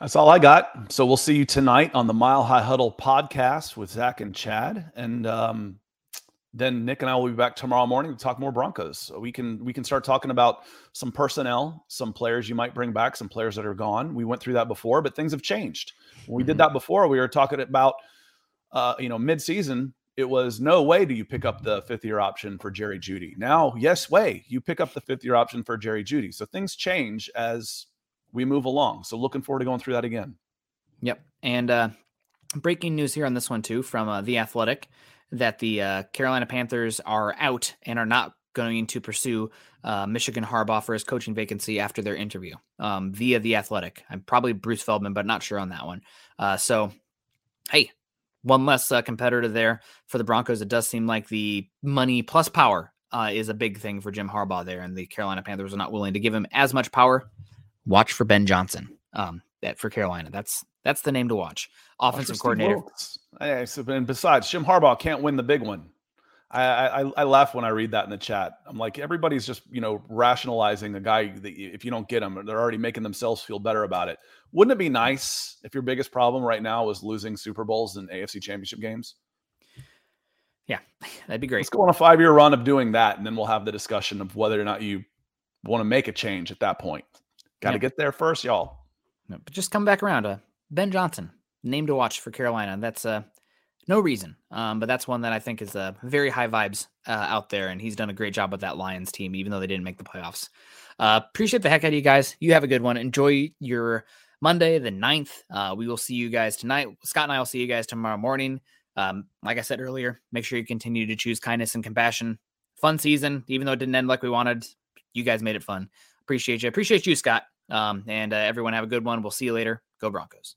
That's all I got. So we'll see you tonight on the Mile High Huddle podcast with Zach and Chad. And um, then Nick and I will be back tomorrow morning to talk more Broncos. So we can we can start talking about some personnel, some players you might bring back, some players that are gone. We went through that before, but things have changed. When we mm-hmm. did that before, we were talking about uh, you know mid-season. It was no way do you pick up the fifth year option for Jerry Jeudy. Now, yes way, you pick up the fifth year option for Jerry Jeudy. So things change as we move along. So looking forward to going through that again. Yep. And uh, breaking news here on this one too from uh, the Athletic that the uh, Carolina Panthers are out and are not going to pursue uh, Michigan Harbaugh for his coaching vacancy after their interview um, via the Athletic. I'm probably Bruce Feldman, but not sure on that one. Uh, so, hey, one less uh, competitor there for the Broncos. It does seem like the money plus power uh, is a big thing for Jim Harbaugh there, and the Carolina Panthers are not willing to give him as much power. Watch for Ben Johnson um, that for Carolina. That's that's the name to watch. Offensive coordinator. And besides, Jim Harbaugh can't win the big one. I, I, I laugh when I read that in the chat. I'm like, everybody's just you know rationalizing a guy that if you don't get him, they're already making themselves feel better about it. Wouldn't it be nice if your biggest problem right now was losing Super Bowls and AFC Championship games? Yeah, that'd be great. Let's go on a five year run of doing that, and then we'll have the discussion of whether or not you want to make a change at that point. Got to yeah. get there first, y'all. No, but just come back around. Uh, Ben Johnson, name to watch for Carolina. That's uh, no reason, um, but that's one that I think is uh, very high vibes uh, out there, and he's done a great job with that Lions team, even though they didn't make the playoffs. Uh, appreciate the heck out of you guys. You have a good one. Enjoy your Monday, the 9th. Uh, we will see you guys tonight. Scott and I will see you guys tomorrow morning. Um, like I said earlier, make sure you continue to choose kindness and compassion. Fun season, even though it didn't end like we wanted. You guys made it fun. Appreciate you. Appreciate you, Scott. Um, and uh, everyone have a good one. We'll see you later. Go Broncos.